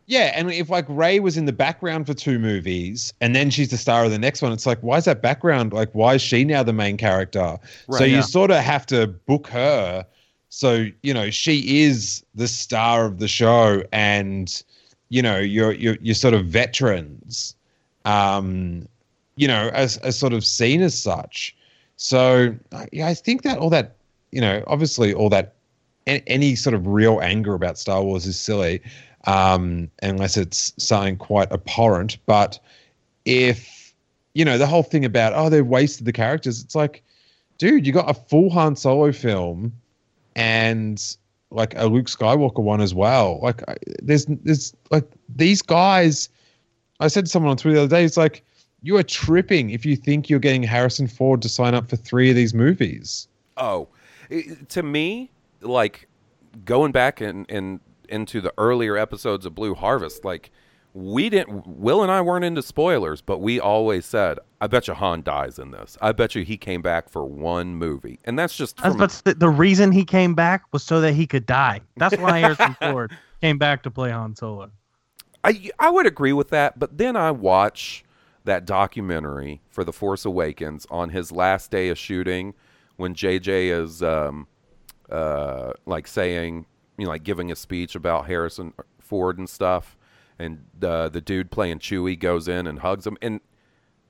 Yeah, and if like Rey was in the background for two movies and then she's the star of the next one, it's like, why is that background? Like, why is she now the main character? so Right, you sort of have to book her. So, you know, she is the star of the show and, you know, you're you're you're sort of veterans, um, you know, as as sort of seen as such. So I- yeah, I think that all that, you know, obviously all that any sort of real anger about Star Wars is silly um, unless it's something quite abhorrent. But if you know the whole thing about oh they wasted the characters, it's like, dude, you got a full Han Solo film and like a Luke Skywalker one as well. Like there's there's like these guys. I said to someone on Twitter the other day, it's like you are tripping if you think you're getting Harrison Ford to sign up for three of these movies. Oh, i- to me, like going back and and into the earlier episodes of Blue Harvest, like we didn't. Will and I weren't into spoilers, but we always said, "I bet you Han dies in this. I bet you he came back for one movie," and that's just I was from about to the reason he came back was so that he could die. That's why Harrison Ford came back to play Han Solo. I I would agree with that, but then I watch that documentary for The Force Awakens on his last day of shooting when JJ is um uh like saying you know like giving a speech about Harrison Ford and stuff and uh, the dude playing Chewie goes in and hugs him and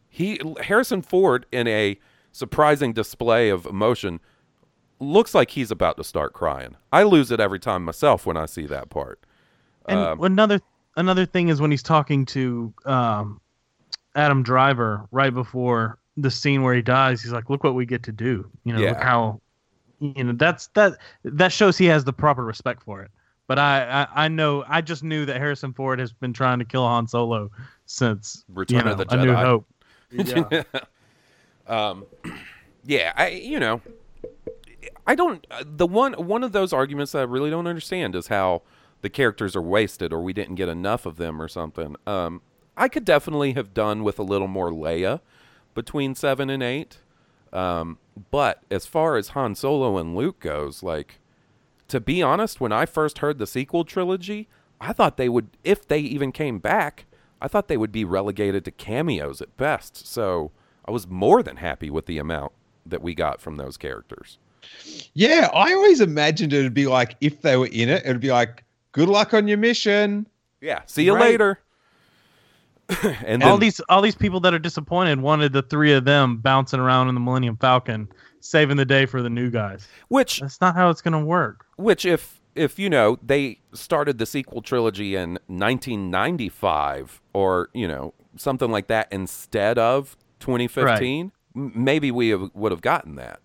he Harrison Ford in a surprising display of emotion looks like he's about to start crying. I lose it every time myself when I see that part. And Um, another another thing is when he's talking to um, Adam Driver right before the scene where he dies, he's like, "Look what we get to do." You know, look how you know that's that that shows he has the proper respect for it. But I, I I know I just knew that Harrison Ford has been trying to kill Han Solo since Return you know, of the A New Jedi. Hope. Yeah. um, yeah, I you know, I don't. The one one of those arguments that I really don't understand is how the characters are wasted or we didn't get enough of them or something. Um, I could definitely have done with a little more Leia between seven and eight. Um, but as far as Han Solo and Luke goes, like to be honest, when I first heard the sequel trilogy, I thought they would, if they even came back, I thought they would be relegated to cameos at best. So I was more than happy with the amount that we got from those characters. Yeah, I always imagined it would be like if they were in it, it would be like, good luck on your mission. Yeah, see you Right. later. and all then, these all these people that are disappointed wanted the three of them bouncing around in the Millennium Falcon, saving the day for the new guys. which That's not how it's gonna work. which if if you know they started the sequel trilogy in 1995 or you know something like that instead of 2015 m- maybe we have, would have gotten that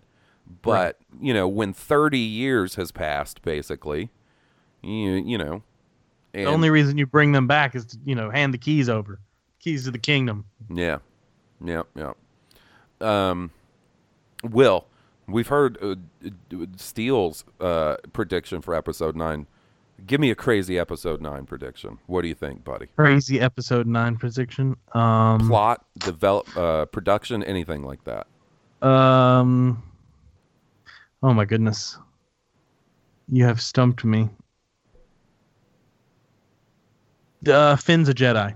but you know when 30 years has passed basically you you know and the only reason you bring them back is to you know hand the keys over, keys to the kingdom. Yeah, yeah, yeah. Um, Will, we've heard uh, Steele's uh, prediction for episode nine. Give me a crazy episode nine prediction. What do you think, buddy? Crazy episode nine prediction. Um, Plot, develop, uh, production, anything like that. Um. Oh my goodness. You have stumped me. Uh, Finn's a Jedi.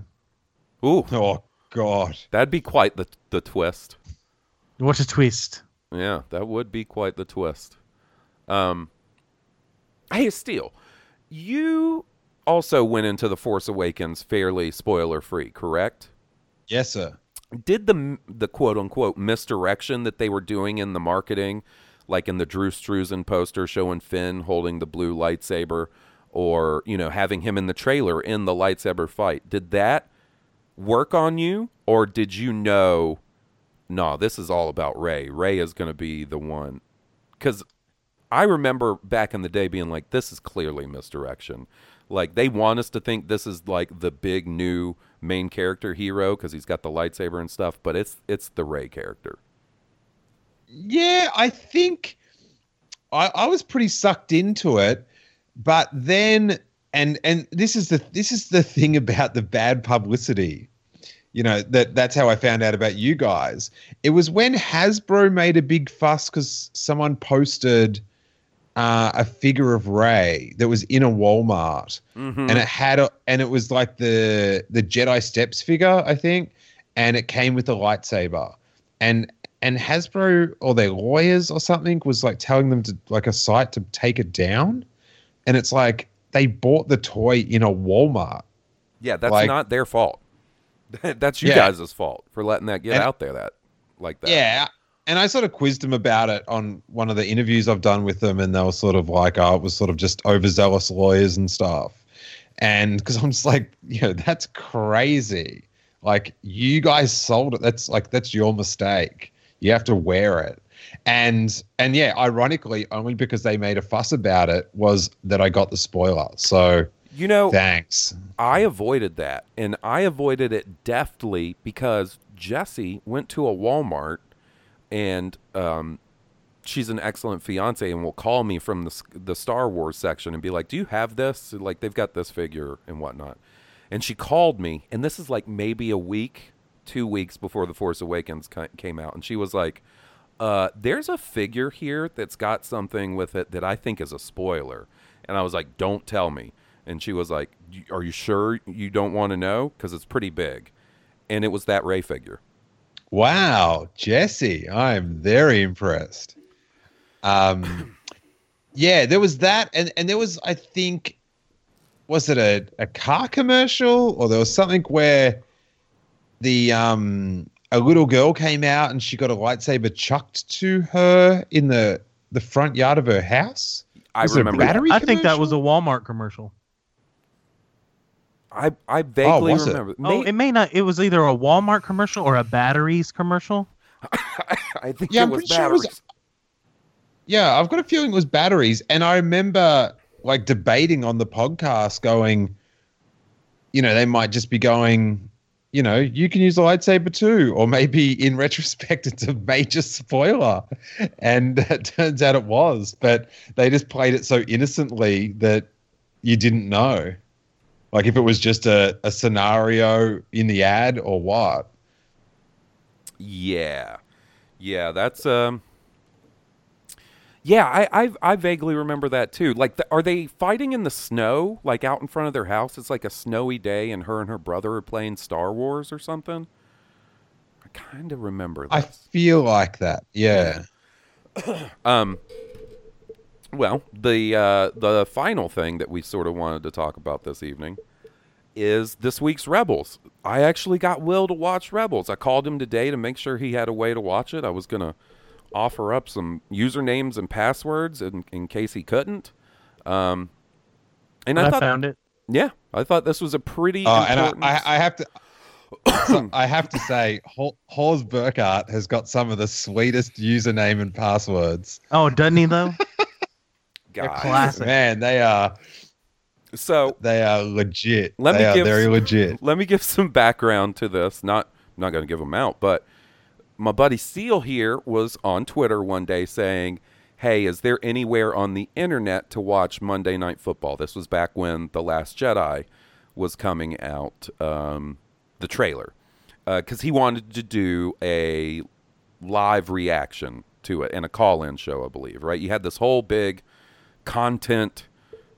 Ooh, Oh God. that'd be quite the the twist. What a twist. Yeah, that would be quite the twist. Um, hey, Steele, you also went into the Force Awakens fairly spoiler free, correct? Yes, sir. did the the quote unquote misdirection that they were doing in the marketing, like in the Drew Struzan poster showing Finn holding the blue lightsaber, or you know having him in the trailer in the lightsaber fight, did that work on you, or did you know, no, this is all about Rey. Rey is going to be the one, because I remember back in the day being like, this is clearly misdirection. Like they want us to think this is like the big new main character hero because he's got the lightsaber and stuff, but it's it's the Rey character. Yeah, I think I, I was pretty sucked into it, but then and and this is the this is the thing about the bad publicity. You know that that's how I found out about you guys. It was when Hasbro made a big fuss because someone posted uh, a figure of Rey that was in a Walmart, and it had a and it was like the the Jedi Steps figure, I think, and it came with a lightsaber, and and Hasbro or their lawyers or something was like telling them to like a site to take it down, and it's like they bought the toy in a Walmart. Yeah, that's Like- not their fault. that's you Yeah. guys' fault for letting that get And- out there that like that. Yeah. And I sort of quizzed them about it on one of the interviews I've done with them, and they were sort of like, oh, it was sort of just overzealous lawyers and stuff. And because I'm just like, you know, that's crazy. Like, you guys sold it. That's like, that's your mistake. You have to wear it. And, and yeah, ironically, only because they made a fuss about it was that I got the spoiler. So You know, thanks. I avoided that, and I avoided it deftly because Jesse went to a Walmart, and um, she's an excellent fiance, and will call me from the the Star Wars section and be like, "Do you have this? Like they've got this figure and whatnot." And she called me, and this is like maybe a week, two weeks before the Force Awakens came out, and she was like, uh, "There's a figure here that's got something with it that I think is a spoiler," and I was like, "Don't tell me." And she was like, "Are you sure you don't want to know? Because it's pretty big." And it was that Rey figure. Wow, Jesse, I'm very impressed. Um, yeah, there was that, and and there was, I think, was it a, a car commercial or there was something where the um a little girl came out and she got a lightsaber chucked to her in the the front yard of her house. I Was it a remember. battery I think that was a? Walmart commercial. I I vaguely oh, was it? remember. Oh, it may not. It was either a Walmart commercial or a batteries commercial. I think Yeah, it I'm was pretty sure it was- Yeah, I've got a feeling it was batteries. And I remember like debating on the podcast going, you know, they might just be going, you know, you can use the lightsaber too. Or maybe in retrospect, it's a major spoiler. And it turns out it was. But they just played it so innocently that you didn't know. Like if it was just a, a scenario in the ad or what. Yeah, yeah, that's um. Yeah, I, I I vaguely remember that too. Like, the, are they fighting in the snow, like out in front of their house? It's like a snowy day, and her and her brother are playing Star Wars or something. I kind of remember. That. I feel like that. Yeah. Um. Well, the uh, the final thing that we sort of wanted to talk about this evening is this week's Rebels. I actually got Will to watch Rebels. I called him today to make sure he had a way to watch it. I was gonna offer up some usernames and passwords in, in case he couldn't. Um, and But I I thought, found it. yeah, I thought this was a pretty Oh, and. I, I, I have to. so I have to say, Hor- Hawes Burkhart has got some of the sweetest username and passwords. Oh, doesn't he though? guy. classic. Man, they are So they are legit. Let me they are give very s- legit. let me give some background to this. Not I'm not going to give them out, but my buddy Steele here was on Twitter one day saying, "Hey, is there anywhere on the internet to watch Monday Night Football?" This was back when The Last Jedi was coming out, um, the trailer, because he wanted to do a live reaction to it and a call-in show, I believe. Right? You had this whole big content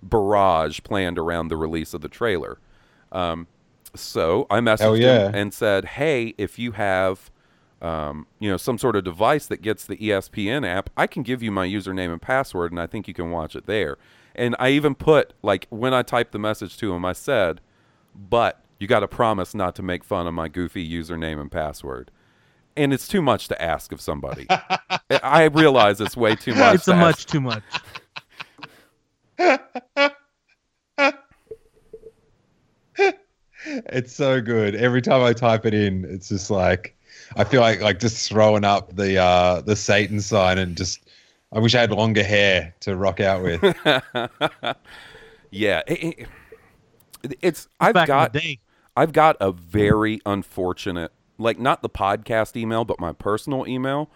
barrage planned around the release of the trailer. Um, so I messaged yeah. him and said, "Hey, if you have, um, you know, some sort of device that gets the ESPN app, I can give you my username and password, and I think you can watch it there." And I even put like when I typed the message to him, I said, "But you got to promise not to make fun of my goofy username and password." And it's too much to ask of somebody. I realize it's way too much. it's to a ask much too much. It's so good. Every time I type it in, it's just like I feel like like just throwing up the uh the Satan sign and just I wish I had longer hair to rock out with. yeah, it- it- it's I've Back got in the day. I've got a very unfortunate, like not the podcast email, but my personal email.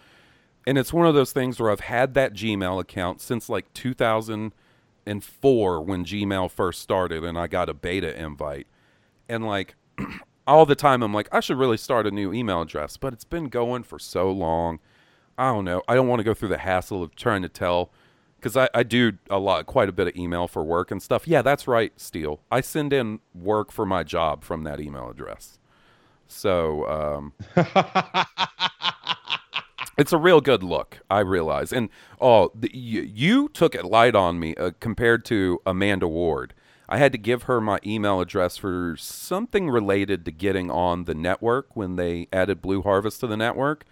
And it's one of those things where I've had that Gmail account since like 2004 when Gmail first started and I got a beta invite. And like all the time I'm like, I should really start a new email address, but it's been going for so long. I don't know. I don't want to go through the hassle of trying to tell because I, I do a lot, quite a bit of email for work and stuff. Yeah, that's right, Steele. I send in work for my job from that email address. So um, it's a real good look, I realize. And oh, the, you, you took it light on me uh, compared to Amanda Ward. I had to give her my email address for something related to getting on the network when they added Blue Harvest to the network.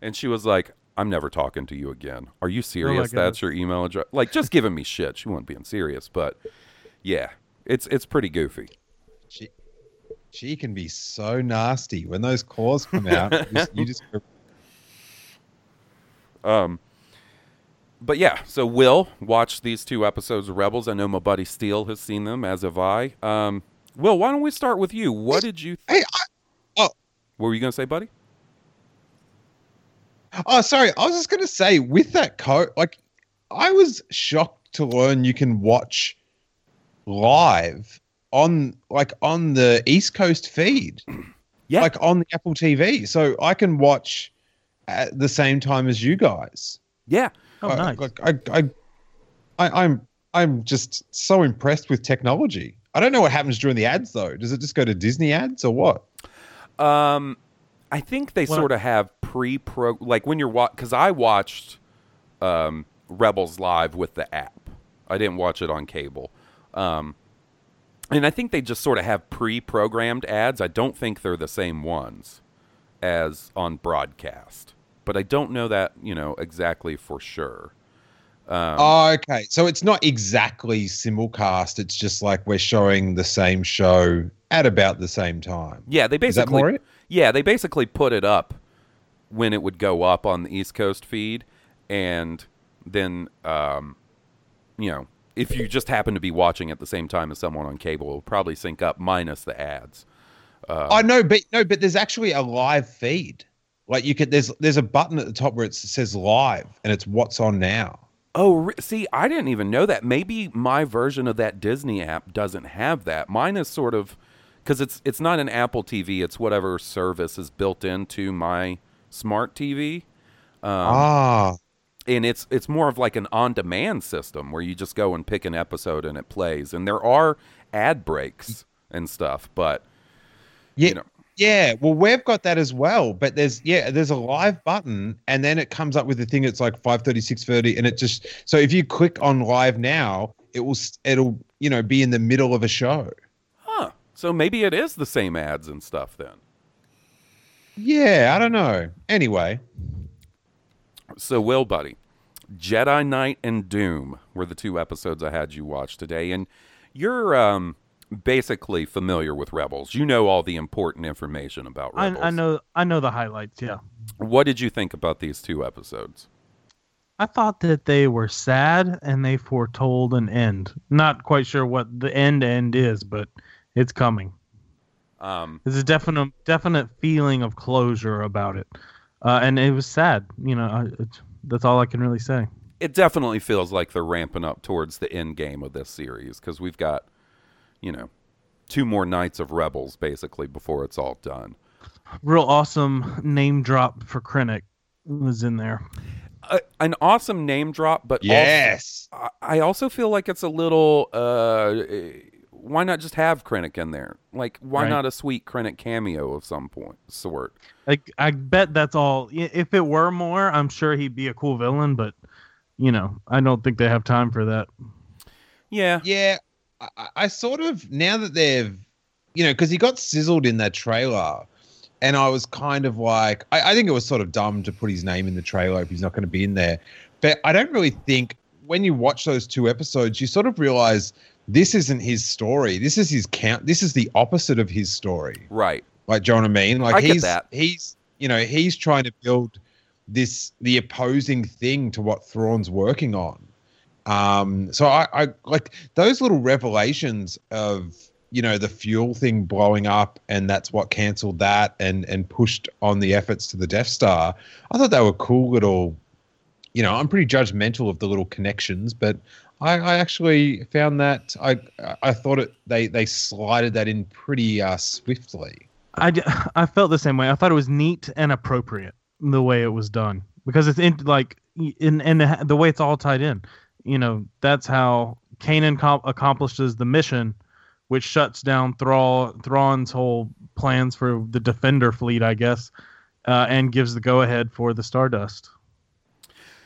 And she was like, I'm never talking to you again. Are you serious? That's your email address? Like, just giving me shit. She wasn't being serious, but yeah, it's it's pretty goofy. she she can be so nasty when those calls come out. you just, you just Um, but yeah, so Will watch these two episodes of Rebels. I know my buddy Steele has seen them, as have I. Um, Will, why don't we start with you? What did you? hey, I, oh What were you gonna say, buddy? oh sorry, I was just gonna say with that code, like I was shocked to learn you can watch live on like on the East Coast feed. Yeah. like on the Apple TV, so I can watch at the same time as you guys. Yeah, Oh, I- nice. Like I, I, I, I'm, I'm just so impressed with technology. I don't know what happens during the ads though. Does it just go to Disney ads or what? Um, I think they Well- sort of have pre-pro like when you're watch because I watched um, Rebels live with the app. I didn't watch it on cable. Um, and I think they just sort of have pre-programmed ads. I don't think they're the same ones as on broadcast, but I don't know that you know exactly for sure. Um, oh, okay. So it's not exactly simulcast. It's just like we're showing the same show at about the same time. Yeah, they Is that basically more it? Yeah, they basically put it up when it would go up on the East Coast feed, and then um, you know if you just happen to be watching at the same time as someone on cable, it'll probably sync up minus the ads. Uh, oh no, but no, but there's actually a live feed. Like you could there's there's a button at the top where it says live and it's what's on now. Oh, see, I didn't even know that. Maybe my version of that Disney app doesn't have that. Mine is sort of because it's it's not an Apple TV. It's whatever service is built into my smart TV, ah. and it's it's more of like an on-demand system where you just go and pick an episode and it plays. And there are ad breaks and stuff, but Yeah. you know, Yeah, well, we've got that as well, but there's yeah, there's a live button, and then it comes up with the thing. It's like 5:30, 6:30, and it just so if you click on live now, it will it'll you know be in the middle of a show. huh? So maybe it is the same ads and stuff then. Yeah, I don't know. Anyway, So, Will, buddy, Jedi Knight and Doom were the two episodes I had you watch today, and you're um, basically familiar with Rebels. You know all the important information about I, Rebels. I know I know the highlights. Yeah, What did you think about these two episodes? I thought that they were sad and they foretold an end. Not quite sure what the end end is, but it's coming. Um, There's a definite definite feeling of closure about it, uh, and it was sad. You know, I, it, that's all I can really say. it definitely feels like they're ramping up towards the end game of this series because we've got, you know, two more nights of Rebels basically before it's all done. Real awesome name drop for Krennic was in there. Uh, an awesome name drop, but yes, I- I also feel like it's a little. Uh, why not just have Krennic in there? Like, why Right. not a sweet Krennic cameo of some point sort? Like I bet that's all. If it were more, I'm sure he'd be a cool villain. But you know, I don't think they have time for that. Yeah, yeah. I, I- sort of now that they've you know because he got sizzled in that trailer. And I was kind of like, I, I think it was sort of dumb to put his name in the trailer if he's not going to be in there. But I don't really think when you watch those two episodes, you sort of realize this isn't his story. This is his count. This is the opposite of his story. right. Like, do you know what I mean? Like I he's that. he's you know he's trying to build this the opposing thing to what Thrawn's working on. Um, so I, I like those little revelations of you know the fuel thing blowing up and that's what canceled that and and pushed on the efforts to the Death Star. I thought they were cool little. You know, I'm pretty judgmental of the little connections, but I, I actually found that I I thought it they they slided that in pretty uh, swiftly. I, I felt the same way. I thought it was neat and appropriate the way it was done because it's in like in and the way it's all tied in. You know, that's how Kanan com- accomplishes the mission, which shuts down Thrawn Thrawn's whole plans for the Defender fleet, I guess, uh, and gives the go ahead for the Stardust.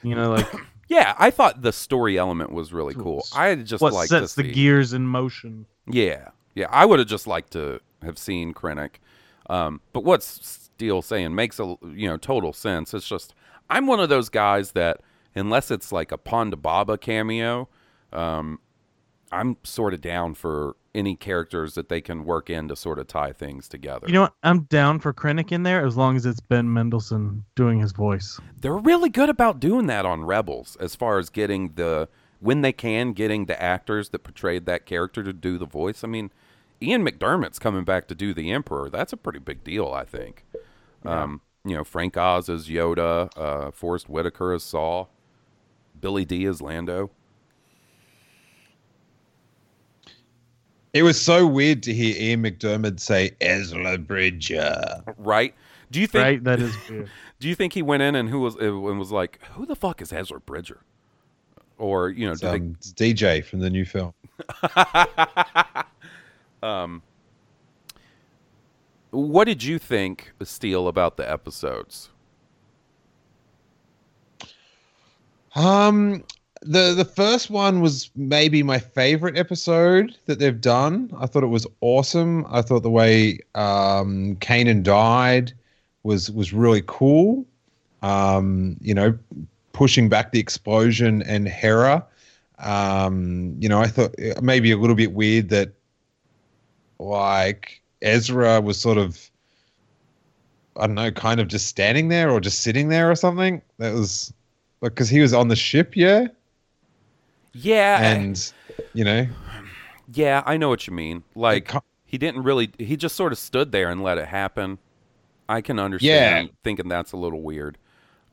You know, like Yeah, I thought the story element was really cool. I just what like sets the see. gears in motion. Yeah, yeah. I would have just liked to have seen Krennic. Um, but what's Steele saying makes a you know total sense. It's just I'm one of those guys that unless it's like a Ponda Baba cameo, um, I'm sort of down for any characters that they can work in to sort of tie things together. You know what? I'm down for Krennic in there as long as it's Ben Mendelsohn doing his voice. They're really good about doing that on Rebels, as far as getting the when they can getting the actors that portrayed that character to do the voice. I mean, Ian McDiarmid's coming back to do the Emperor. That's a pretty big deal, I think. Um, you know, Frank Oz as Yoda, uh, Forest Whitaker as Saw, Billy Dee as Lando. It was so weird to hear Ian McDiarmid say Ezra Bridger. Right? Do you think? Right? That is weird. Do you think he went in and who was and was like, who the fuck is Ezra Bridger? Or you know, It's, do they um, it's DJ from the new film. What did you think, Steele, about the episodes? Um, the the first one was maybe my favorite episode that they've done. I thought it was awesome. I thought the way um, Kanan died was was really cool. Um, you know, pushing back the explosion and Hera. Um, you know, I thought maybe a little bit weird that like Ezra was sort of I don't know, kind of just standing there or just sitting there or something. That was because he was on the ship, yeah, Yeah, and you know, yeah, I know what you mean. Like he didn't really. He just sort of stood there and let it happen. I can understand Yeah. thinking that's a little weird.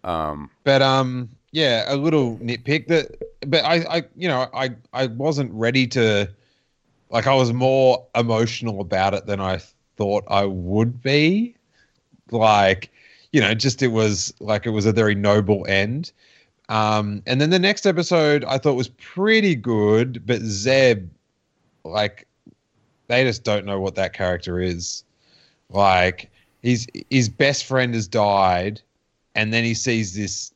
Um, But um, yeah, a little nitpick that. But I, I, you know, I, I wasn't ready to. Like, I was more emotional about it than I thought I would be. Like, you know, just it was like it was a very noble end. Um, and then the next episode I thought was pretty good, but Zeb, like, they just don't know what that character is. Like, his his best friend has died, and then he sees this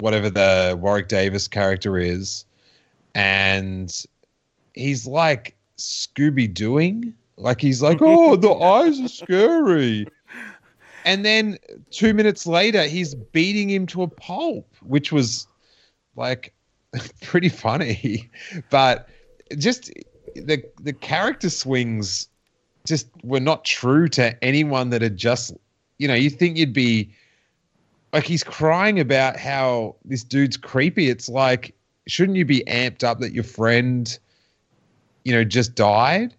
whatever the Warwick Davis character is, and he's like Scooby Dooing. Like he's like, oh, the eyes are scary. And then two minutes later, he's beating him to a pulp, which was like pretty funny. But just the the character swings just were not true to anyone that had just you know, you think you'd be like he's crying about how this dude's creepy. It's like, shouldn't you be amped up that your friend, you know, just died?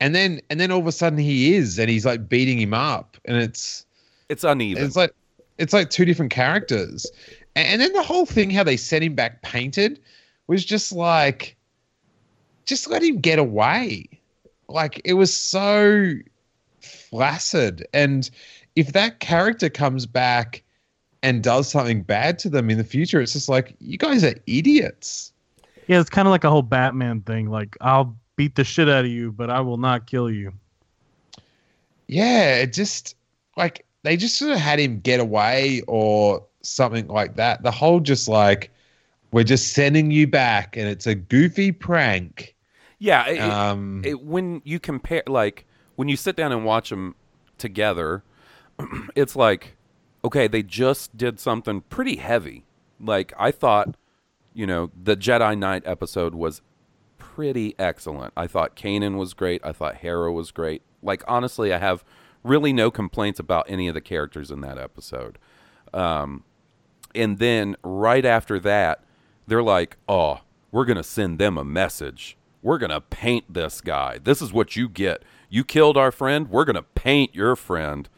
And then and then all of a sudden he is, and he's like beating him up, and it's it's uneven. it's like it's like two different characters. And, then the whole thing, how they sent him back painted, was just like, just let him get away. Like it was so flaccid. And if that character comes back and does something bad to them in the future, it's just like you guys are idiots. Yeah, it's kind of like a whole Batman thing. Like, I'll beat the shit out of you, but I will not kill you. Yeah, it just like they just sort of had him get away or something like that. The whole just like we're just sending you back and it's a goofy prank. yeah. It, Um it, when you compare, like, when you sit down and watch them together, it's like, okay, they just did something pretty heavy. Like, I thought, you know, the Jedi Knight episode was pretty excellent. I thought Kanan was great. I thought Hera was great. Like, honestly, I have really no complaints about any of the characters in that episode. Um, and then right after that, they're like, oh, we're going to send them a message. We're going to paint this guy. This is what you get. You killed our friend. We're going to paint your friend.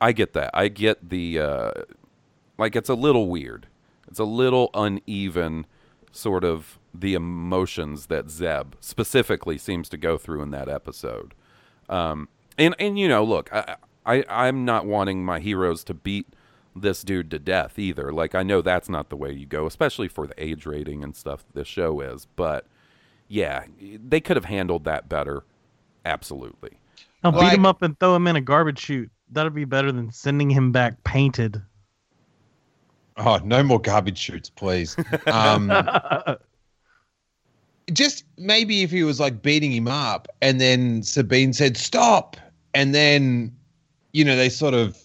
I get that. I get the, uh, like, it's a little weird. It's a little uneven, sort of the emotions that Zeb specifically seems to go through in that episode. Um, and and you know, look, I, I I'm not wanting my heroes to beat this dude to death either. Like I know that's not the way you go, especially for the age rating and stuff this show is. But yeah, they could have handled that better. Absolutely. I'll beat Like- him up and throw him in a garbage chute. That'd be better than sending him back painted. oh, no more garbage shoots, please. Um just maybe if he was like beating him up and then Sabine said stop and then you know they sort of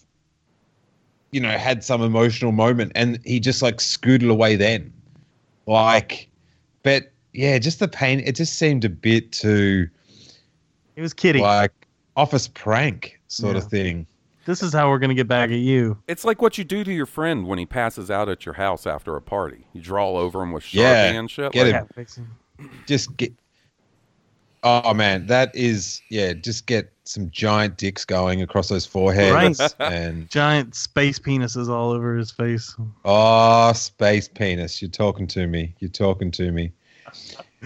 you know had some emotional moment and he just like scooted away then like but yeah just the pain it just seemed a bit too It was kidding. like office prank sort of thing This is how we're gonna get back at you. It's like what you do to your friend when he passes out at your house after a party. You draw over him with Sharpie Yeah, and shit. get like, him. Cat fixing. just get oh man that is yeah just get some giant dicks going across those foreheads Right. and Giant space penises all over his face. Oh, space penis. You're talking to me. You're talking to me.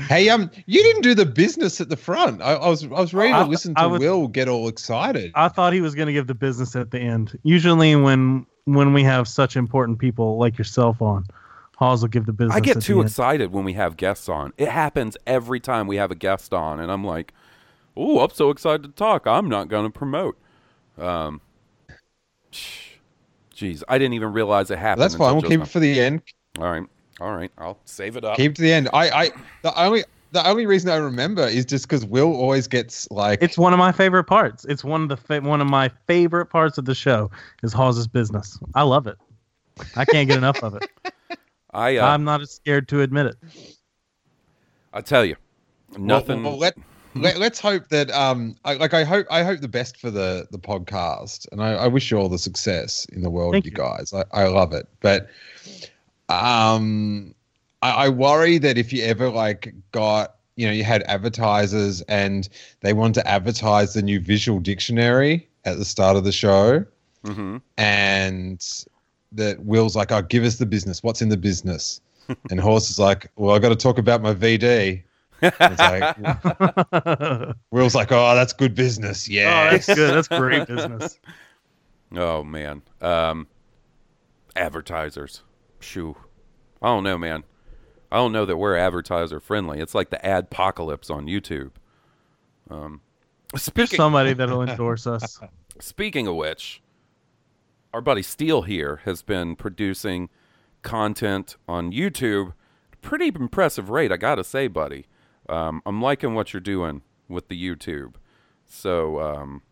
Hey, um, you didn't do the business at the front. I, I was, I was ready to I- listen to was- Will get all excited. I thought he was gonna give the business at the end. Usually, when when we have such important people like yourself on, Hawes will give the business. I get at too the end. excited when we have guests on. It happens every time we have a guest on, and I'm like, "Oh, I'm so excited to talk. I'm not going to promote." Um, jeez, I didn't even realize it happened. That's fine. We'll keep it for the end. All right, all right. I'll save it up. Keep it to the end. I, I, the only, the only reason I remember is just because Will always gets like, It's one of my favorite parts. It's one of the fa- one of my favorite parts of the show is Hawes's business. I love it. I can't get enough of it. I, uh, I'm not as scared to admit it. I tell you, nothing. well, let, let, let's hope that, um, I, like I hope, I hope the best for the the podcast, and I, I wish you all the success in the world, Thank you you. guys. I, I love it, but, um, I, I worry that if you ever like got you know, you had advertisers and they wanted to advertise the new visual dictionary at the start of the show. Mm-hmm. And that Will's like, oh, give us the business. What's in the business? and Hawes is like, well, I got to talk about my VD. It's like, Will's like, oh, that's good business. Oh, Yeah. that's good. That's great business. Oh man. Um advertisers. Shoo. I don't know, man. I don't know that we're advertiser friendly. It's like the adpocalypse on YouTube. Um There's speaking somebody that'll endorse us. speaking of which, our buddy Steele here has been producing content on YouTube. Pretty impressive rate, I gotta say, buddy. Um, I'm liking what you're doing with the YouTube. So, um,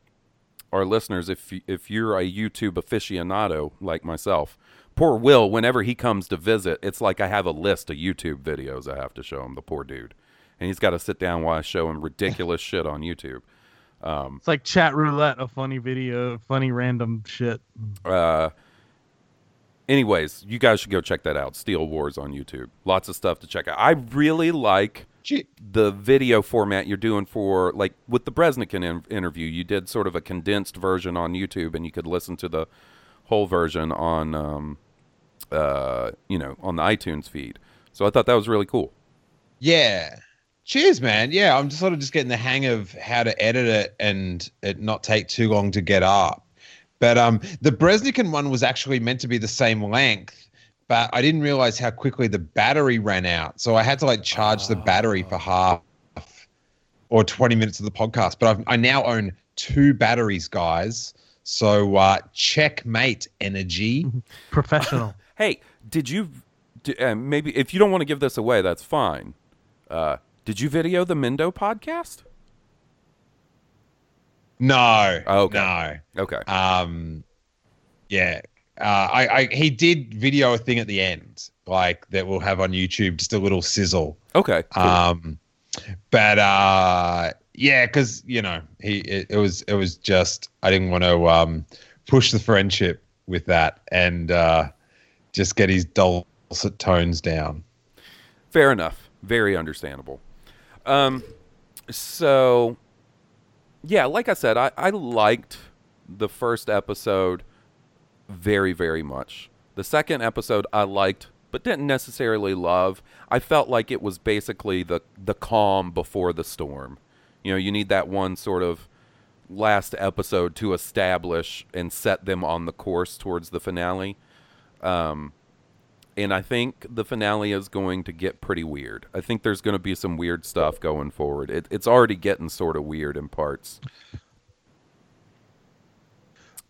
our listeners, if if you're a YouTube aficionado like myself, poor Will, whenever he comes to visit, it's like I have a list of YouTube videos I have to show him. The poor dude, and he's got to sit down while I show him ridiculous shit on YouTube. It's like chat roulette, a funny video, funny random shit. Uh, anyways, you guys should go check that out. Steele Wars on YouTube. Lots of stuff to check out. I really like the video format you're doing for like with the Bresnikan in- interview. You did sort of a condensed version on YouTube, and you could listen to the whole version on, um, uh, you know, on the iTunes feed. So I thought that was really cool. Yeah. Cheers, man. Yeah, I'm just sort of just getting the hang of how to edit it and it not take too long to get up. But um, the Bresnikan one was actually meant to be the same length, but I didn't realize how quickly the battery ran out. So I had to like charge the battery for half or 20 minutes of the podcast. But I've, I now own two batteries, guys. So uh, checkmate energy. Professional. Hey, did you? d uh, maybe if you don't want to give this away, that's fine. Uh, did you video the Mendo podcast? No. Okay. No. Okay. Um, yeah. Uh, I, I he did video a thing at the end, like that we'll have on YouTube, just a little sizzle. Okay. cool. Um, but uh, yeah, because you know he it, it was it was just I didn't want to um push the friendship with that and uh, just get his dulcet tones down. Fair enough. Very understandable. Um, so yeah, like I said, I, I liked the first episode very, very much. The second episode I liked, but didn't necessarily love. I felt like it was basically the the calm before the storm. You know, you need that one sort of last episode to establish and set them on the course towards the finale. Um, and I think the finale is going to get pretty weird. I think there's going to be some weird stuff going forward. It, it's already getting sort of weird in parts.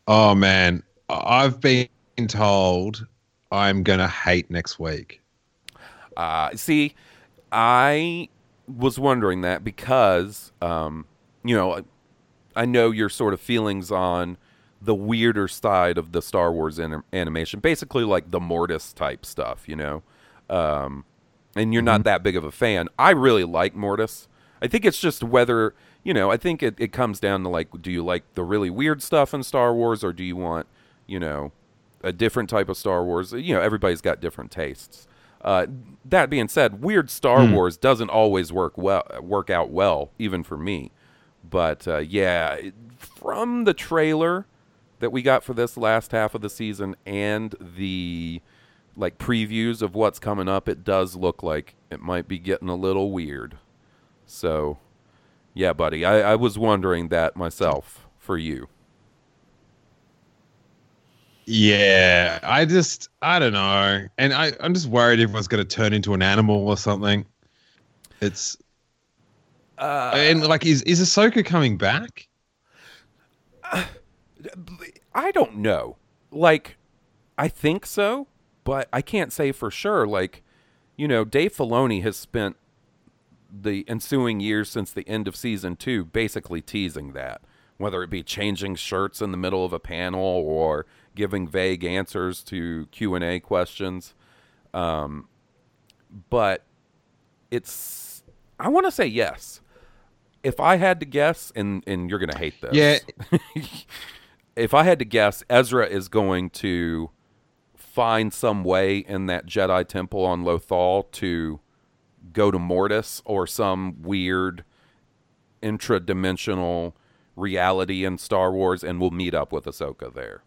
Oh man, I've been told I'm gonna hate next week. Uh, see, I was wondering that because, um, you know, I know your sort of feelings on the weirder side of the Star Wars anim- animation, basically like the Mortis type stuff, you know. Um, and you're not that big of a fan. I really like Mortis. I think it's just whether, you know, I think it, it comes down to like, do you like the really weird stuff in Star Wars or do you want, you know, a different type of Star Wars? You know, everybody's got different tastes. Uh, that being said, weird Star Wars doesn't always work well, work out well, even for me. But uh, yeah, from the trailer that we got for this last half of the season and the like previews of what's coming up, it does look like it might be getting a little weird. So, yeah, buddy, I, I was wondering that myself for you. Yeah, I just I don't know, and I I'm just worried everyone's going to turn into an animal or something. It's Uh, and like is is Ahsoka coming back? I don't know. Like, I think so, but I can't say for sure. Like, you know, Dave Filoni has spent the ensuing years since the end of season two basically teasing that, whether it be changing shirts in the middle of a panel or giving vague answers to Q and A questions. Um, but it's I want to say yes. If I had to guess, and and you're gonna hate this, Yeah. if I had to guess, Ezra is going to find some way in that Jedi temple on Lothal to go to Mortis or some weird intradimensional reality in Star Wars, and we'll meet up with Ahsoka there.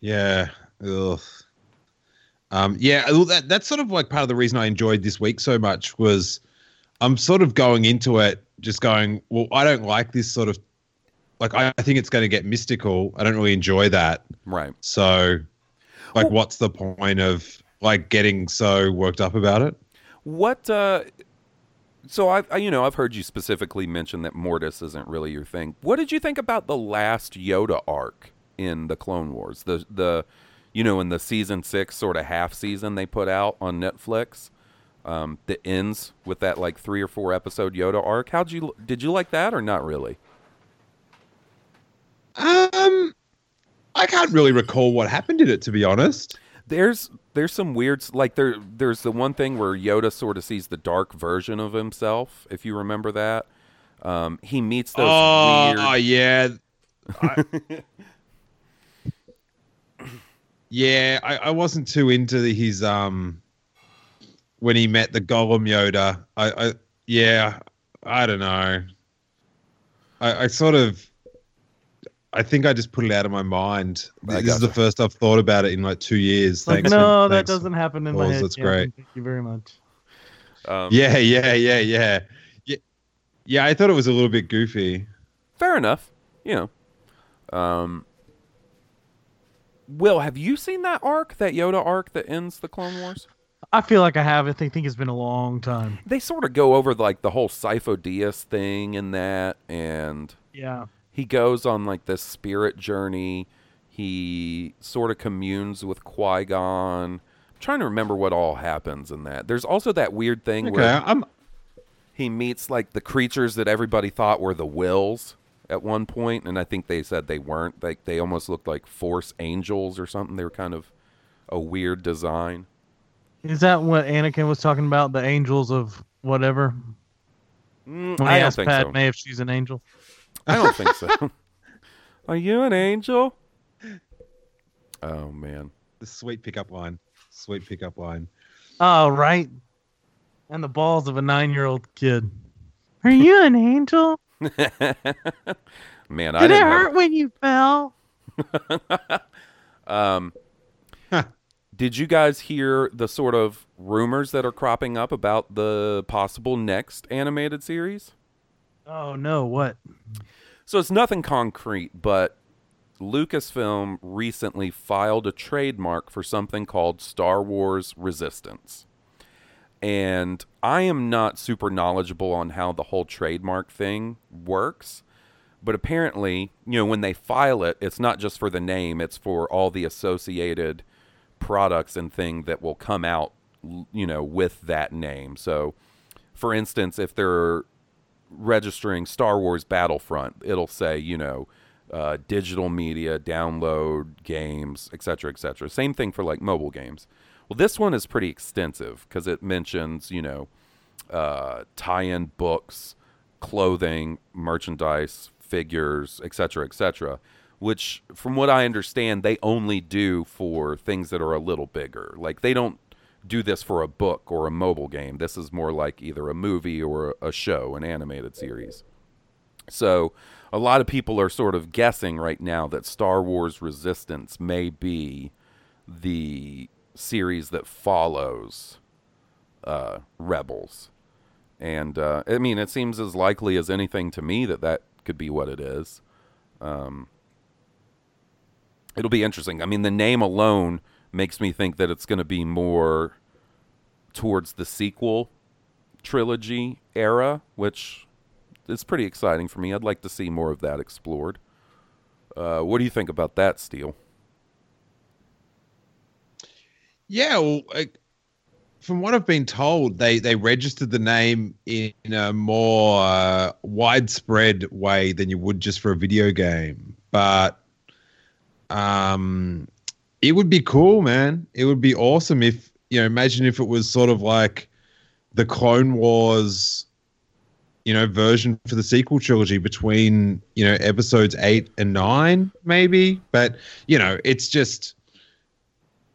Yeah. Ugh. Um, yeah, that that's sort of like part of the reason I enjoyed this week so much was I'm sort of going into it just going, well, I don't like this sort of like I, I think it's going to get mystical. I don't really enjoy that. Right. So, like, Well- what's the point of like getting so worked up about it? What? uh So I've I, you know I've heard you specifically mention that Mortis isn't really your thing. What did you think about the last Yoda arc in the Clone Wars? The the you know in the season six sort of half season they put out on Netflix. Um, that ends with that like three or four episode Yoda arc. How'd you did you like that or not really? Um, I can't really recall what happened in it to be honest. There's there's some weird like there there's the one thing where Yoda sort of sees the dark version of himself. If you remember that, um, he meets those oh, weird. yeah. I- yeah, I, I wasn't too into the, his um when he met the Gollum Yoda. I, I yeah, I don't know. I, I sort of I think I just put it out of my mind. I This is the first I've thought about it in like two years. Like, Thanks. no, that thanks. doesn't happen in my head. that's Captain. great. Thank you very much. Um, Yeah, yeah, yeah, yeah, yeah. Yeah, I thought it was a little bit goofy. fair enough. You know, um, Will, have you seen that arc, that Yoda arc that ends the Clone Wars? I feel like I have. I think, think it's been a long time. They sort of go over like the whole Sifo Dyas thing and that, and Yeah. he goes on like this spirit journey. He sort of communes with Qui Gon. I'm trying to remember what all happens in that. There's also that weird thing Okay, where I'm he meets like the creatures that everybody thought were the Whills at one point and i think they said they weren't like they almost looked like force angels or something they were kind of a weird design Is that what Anakin was talking about? The angels of whatever? Mm, i he don't asked think Padme so if she's an angel. i don't think so are you an angel oh man the sweet pickup line. Sweet pickup line. Oh, right. And the balls of a nine year old kid. Are you an angel? man i Did it didn't have- hurt when you fell? Um, did you guys hear the sort of rumors that are cropping up about the possible next animated series Oh, no. What? So it's nothing concrete, but Lucasfilm recently filed a trademark for something called Star Wars Resistance. And I am not super knowledgeable on how the whole trademark thing works, but apparently, you know, when they file it, it's not just for the name, it's for all the associated products and thing that will come out, you know, with that name. So, for instance, if they're registering Star Wars Battlefront, it'll say, you know, uh, digital media, download games, etc., etc. Same thing for like mobile games. Well, this one is pretty extensive because it mentions, you know, uh, tie-in books, clothing, merchandise, figures, etc., etc. Which, from what I understand, they only do for things that are a little bigger. Like they don't do this for a book or a mobile game. This is more like either a movie or a show, an animated series. So, a lot of people are sort of guessing right now that Star Wars Resistance may be the series that follows uh, Rebels. And uh, I mean, it seems as likely as anything to me that that could be what it is. Um, it'll be interesting. I mean, the name alone makes me think that it's going to be more towards the sequel trilogy era, which is pretty exciting for me. I'd like to see more of that explored. Uh, what do you think about that, Steele? Yeah, well, from what I've been told, they they registered the name in a more uh, widespread way than you would just for a video game. But um, it would be cool, man. It would be awesome if you know. Imagine if it was sort of like the Clone Wars, you know, version for the sequel trilogy between you know episodes eight and nine, maybe. But you know, it's just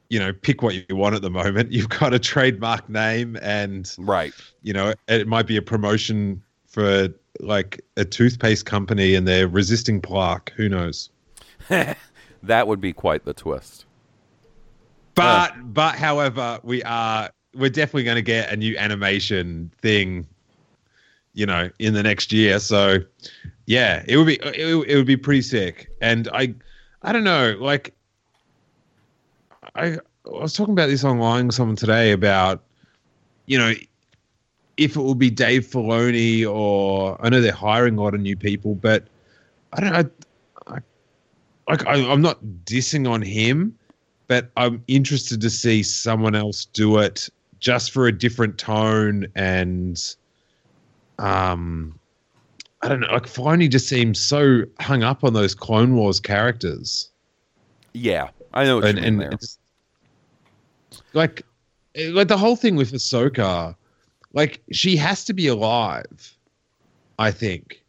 you know, pick what you want at the moment. You've got a trademark name, and Right. you know, it might be a promotion for like a toothpaste company, and they're resisting plaque. Who knows? That would be quite the twist. But but however, we are we're definitely going to get a new animation thing, you know, in the next year. So yeah, it would be it, it would be pretty sick. And I I don't know, like I I was talking about this online with someone today about you know if it will be Dave Filoni or I know they're hiring a lot of new people, but I don't know. Like I, I'm not dissing on him, but I'm interested to see someone else do it just for a different tone and um I don't know, like Filoni just seems so hung up on those Clone Wars characters. Yeah, I know what and and it's like eh, like the whole thing with Ahsoka, like she has to be alive, I think,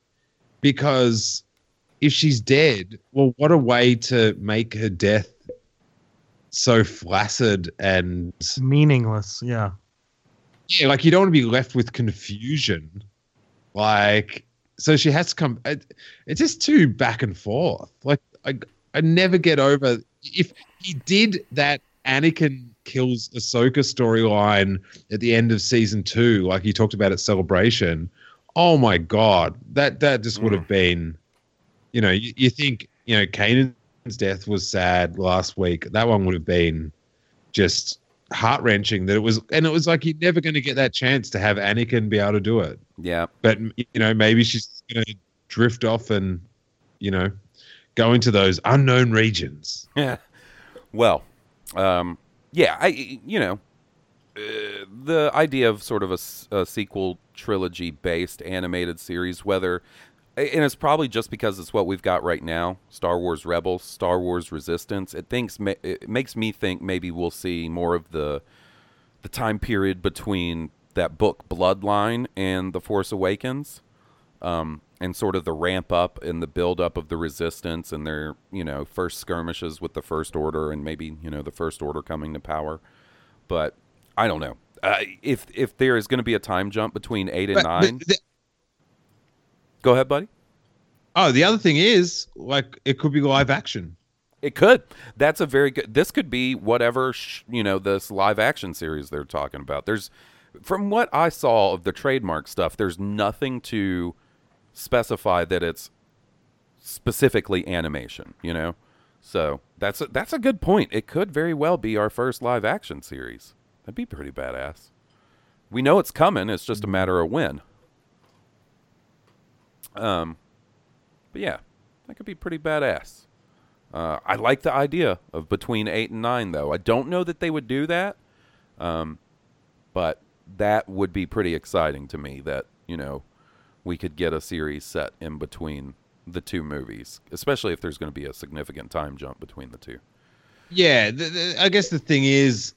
because if she's dead, well, what a way to make her death so flaccid and Meaningless. Yeah. yeah, like you don't want to be left with confusion, like so she has to come. It, it's just too back and forth. Like I, I never get over if he did that Anakin kills Ahsoka storyline at the end of season two, like he talked about at Celebration. Oh my god, that that just would have mm. been, you know, you, you think you know Kanan's death was sad last week. That one would have been just heart wrenching. That it was, and it was like you're never going to get that chance to have Anakin be able to do it yeah. but you know maybe she's going to drift off and you know go into those unknown regions Yeah. Well, um, yeah, I you know, uh, the idea of sort of a sequel trilogy based animated series, whether and it's probably just because it's what we've got right now, Star Wars Rebels, Star Wars Resistance. It thinks it makes me think maybe we'll see more of the the time period between that book Bloodline and The Force Awakens um, and sort of the ramp up and the build up of the resistance and their you know first skirmishes with the first order and maybe you know the first order coming to power but i don't know uh, if if there is going to be a time jump between 8 and But- 9 but the- go ahead buddy oh the other thing is like it could be live action it could that's a very good this could be whatever sh- you know this live action series they're talking about there's from what i saw of the trademark stuff there's nothing to specify that it's specifically animation, you know? So that's a, that's a good point. It could very well be our first live action series. That'd be pretty badass. We know it's coming. It's just a matter of when. Um, but yeah, that could be pretty badass. Uh, I like the idea of between eight and nine, though. I don't know that they would do that, um, but that would be pretty exciting to me. That you know, we could get a series set in between the two movies, especially if there's going to be a significant time jump between the two. yeah the, the, i guess the thing is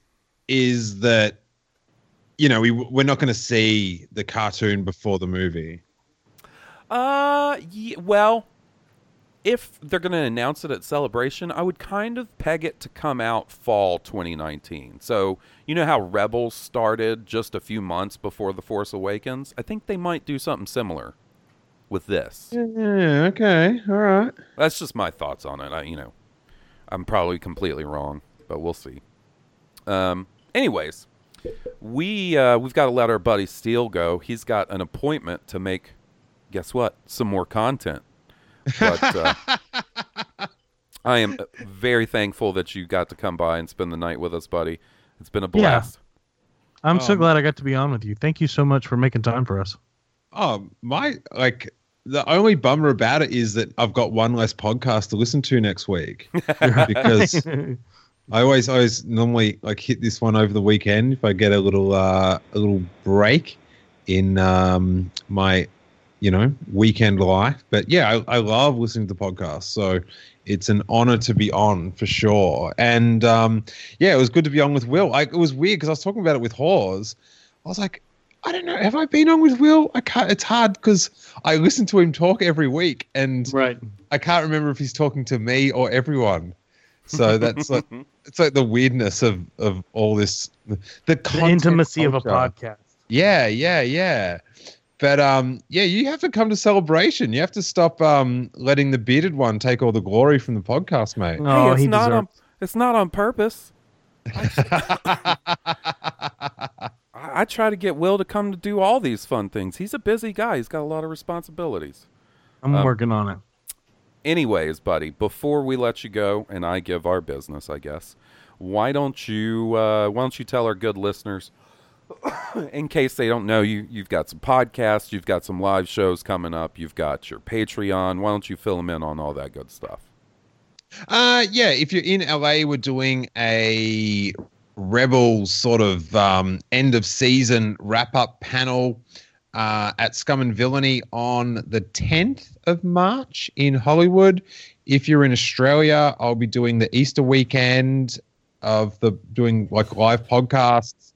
is that you know we we're not going to see the cartoon before the movie Uh, ye- well, if they're going to announce it at Celebration, I would kind of peg it to come out fall 2019. So, you know how Rebels started just a few months before The Force Awakens? I think they might do something similar with this. yeah okay all right That's just my thoughts on it. I, you know, I'm probably completely wrong, but we'll see. Um, anyways, we uh, we've got to let our buddy Steele go. He's got an appointment to make. Guess what? Some more content. But uh, I am very thankful that you got to come by and spend the night with us, buddy. It's been a blast. I'm so Um, glad I got to be on with you. Thank you so much for making time for us. Oh, my like the only bummer about it is that I've got one less podcast to listen to next week because I always always normally like hit this one over the weekend if I get a little uh a little break in um my you know weekend life. But yeah, I, I love listening to the podcast. So it's an honor to be on for sure. And um yeah, it was good to be on with Will. I, it was weird because I was talking about it with Hawes. I was like, I don't know. Have I been on with Will? I can't. It's hard because I listen to him talk every week, and right. I can't remember if he's talking to me or everyone. So that's like it's like the weirdness of of all this, the, The intimacy of a podcast. Yeah, yeah, yeah. But um, yeah, you have to come to celebration. You have to stop um letting the bearded one take all the glory from the podcast, mate. No, hey, it's he not deserves. on. It's not on purpose. I, I try to get Will to come to do all these fun things. He's a busy guy. He's got a lot of responsibilities. I'm um, working on it. Anyways, buddy, before we let you go and I give our business, I guess, why don't you uh, why don't you tell our good listeners, in case they don't know you, you've got some podcasts, you've got some live shows coming up, you've got your Patreon. Why don't you fill them in on all that good stuff? Uh, yeah, if you're in LA, we're doing a Rebel sort of um, end of season wrap up panel uh, at Scum and Villainy on the 10th of March in Hollywood. If you're in Australia, I'll be doing the Easter weekend of the doing like live podcasts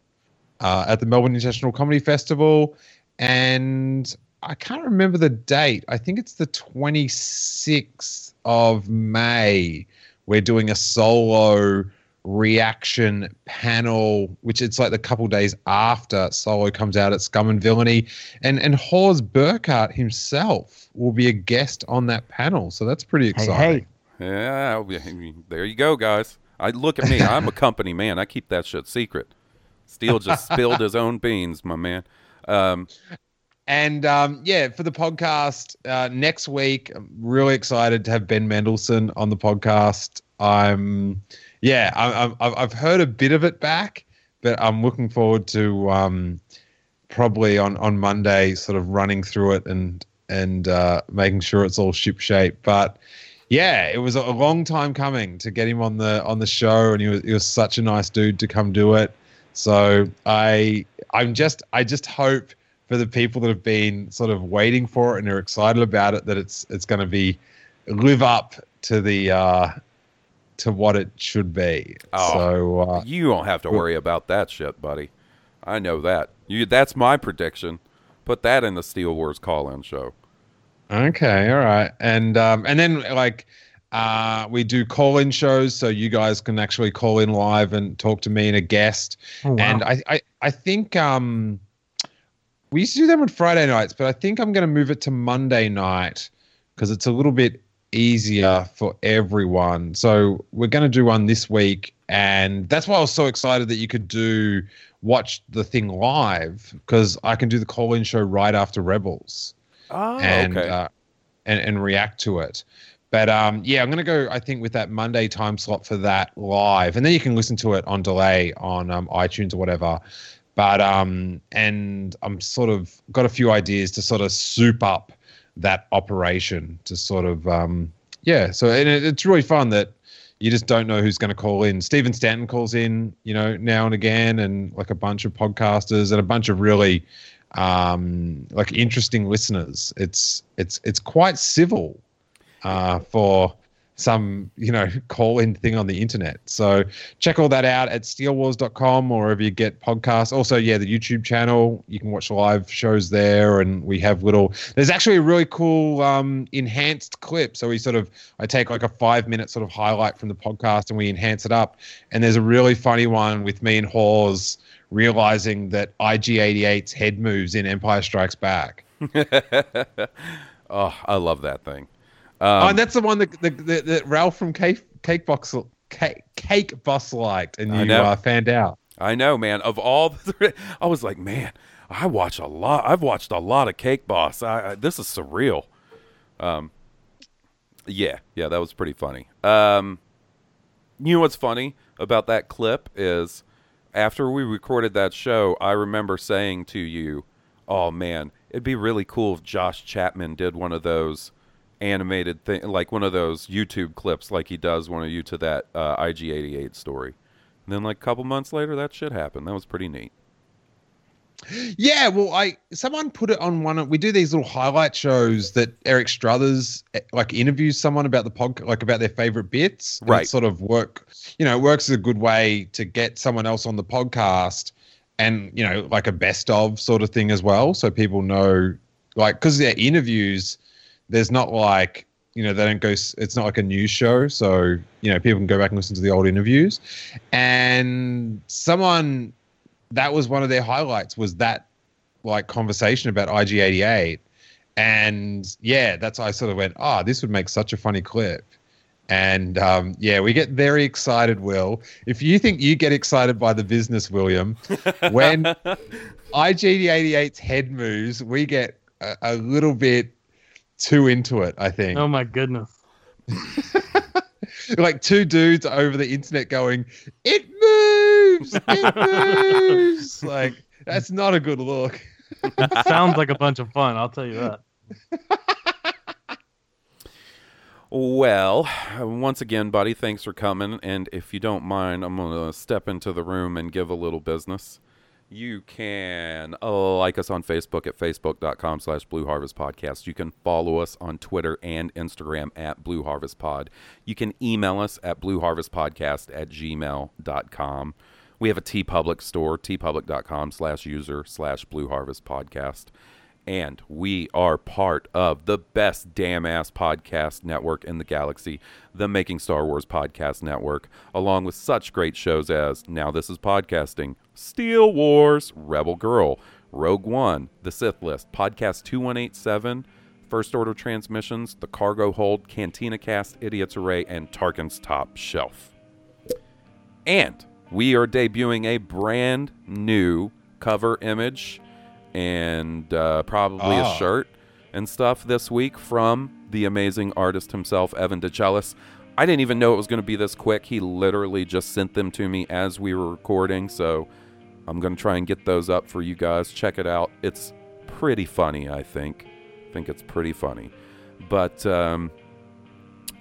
uh, at the Melbourne International Comedy Festival. And I can't remember the date. I think it's the 26th of May. We're doing a solo reaction panel, which it's like the couple days after Solo comes out at Scum and Villainy. And and Hawes Burkhart himself will be a guest on that panel. So that's pretty exciting. hey. Yeah, there you go, guys. I look at me. I'm a company man. I keep that shit secret. Steele just spilled his own beans, my man. Um, And um, yeah, for the podcast uh, next week, I'm really excited to have Ben Mendelsohn on the podcast. I'm, yeah, I, I've, I've heard a bit of it back, but I'm looking forward to um, probably on on Monday, sort of running through it and and uh, making sure it's all ship shape. But yeah, it was a long time coming to get him on the on the show, and he was he was such a nice dude to come do it. So I I'm just I just hope for the people that have been sort of waiting for it and are excited about it that it's it's going to be live up to the uh to what it should be. Oh. So uh, you don't have to worry about that shit, buddy. I know that. You. That's my prediction. Put that in the Steele Wars call-in show. Okay, all right. And um and then like uh we do call-in shows so you guys can actually call in live and talk to me and a guest. Oh, wow. And I, I I think um we used to do them on Friday nights, but I think I'm going to move it to Monday night because it's a little bit easier for everyone. So we're going to do one this week, and that's why I was so excited that you could do watch the thing live because I can do the call-in show right after Rebels Oh, and okay. uh, and and react to it. But um, yeah, I'm gonna go. I think with that Monday time slot for that live, and then you can listen to it on delay on um, iTunes or whatever. But um, and I'm sort of got a few ideas to sort of soup up that operation to sort of um, yeah. So and it, it's really fun that you just don't know who's going to call in. Stephen Stanton calls in, you know, now and again, and like a bunch of podcasters and a bunch of really um, like interesting listeners. It's it's it's quite civil uh, for some you know call in thing on the internet. So check all that out at steelwars.com or wherever you get podcasts. Also, yeah, the YouTube channel. You can watch live shows there, and we have little. There's actually a really cool um, enhanced clip. So we sort of I take like a five minute sort of highlight from the podcast and we enhance it up. And there's a really funny one with me and Hawes realizing that IG88's head moves in Empire Strikes Back. oh, I love that thing. Oh, Um, and that's the one that, that, that, that Ralph from Cake, Cake Box Cake, Cake Boss liked, and you uh, fanned out. I know, man. Of all the, three, I was like, man, I watch a lot. I've watched a lot of Cake Boss. I, I, this is surreal. Um, yeah, yeah, that was pretty funny. Um, you know what's funny about that clip is after we recorded that show, I remember saying to you, "Oh man, it'd be really cool if Josh Chapman did one of those animated thing, like one of those YouTube clips, like he does one of you to that uh, IG88 story." And then, like a couple months later, that shit happened. That was pretty neat. Yeah, well, I someone put it on one. of- We do these little highlight shows that Eric Struthers eh, like interviews someone about the pod, like about their favorite bits. Right. sort of work, you know, it works as a good way to get someone else on the podcast, and you know, like a best of sort of thing as well, so people know, like, because they're interviews. There's not like you know they don't go. It's not like a news show, so you know people can go back and listen to the old interviews. And someone that was one of their highlights was that like conversation about IG88. And yeah, that's I sort of went, oh, this would make such a funny clip. And um, yeah, we get very excited, Will. If you think you get excited by the business, William, when IG88's head moves, we get a, a little bit too into it, I think. Oh my goodness. like two dudes over the internet going, it moves, it moves. like, that's not a good look. Sounds like a bunch of fun. I'll tell you that. Well, once again, buddy, thanks for coming. And if you don't mind, I'm going to step into the room and give a little business. You can uh, like us on Facebook at facebook.com slash Blue Harvest Podcast. You can follow us on Twitter and Instagram at Blue Harvest Pod. You can email us at blueharvestpodcast at gmail.com. We have a TeePublic store, teepublic.com slash user slash Blue Harvest Podcast. And we are part of the best damn ass podcast network in the galaxy, the Making Star Wars Podcast Network, along with such great shows as Now This Is Podcasting, Steele Wars, Rebel Girl, Rogue One, The Sith List, Podcast 2187, First Order Transmissions, The Cargo Hold, Cantina Cast, Idiots Array, and Tarkin's Top Shelf. And we are debuting a brand new cover image and uh, probably a Oh. shirt and stuff this week from the amazing artist himself, Evan DeChellis. I didn't even know it was going to be this quick. He literally just sent them to me as we were recording, so I'm going to try and get those up for you guys. Check it out. It's pretty funny, I think. I think it's pretty funny. But um,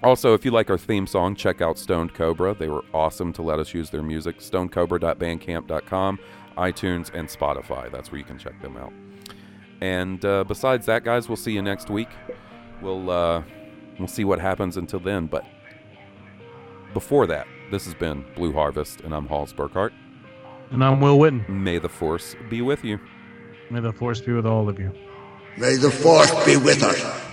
also, if you like our theme song, check out Stoned Cobra. They were awesome to let us use their music. StonedCobra.bandcamp.com, iTunes, and Spotify. That's where you can check them out. And uh, besides that, guys, we'll see you next week. We'll uh, we'll see what happens until then. But before that, this has been Blue Harvest, and I'm Hawes Burkhart. And I'm Will Witten. May the Force be with you. May the force be with all of you. May the force be with us.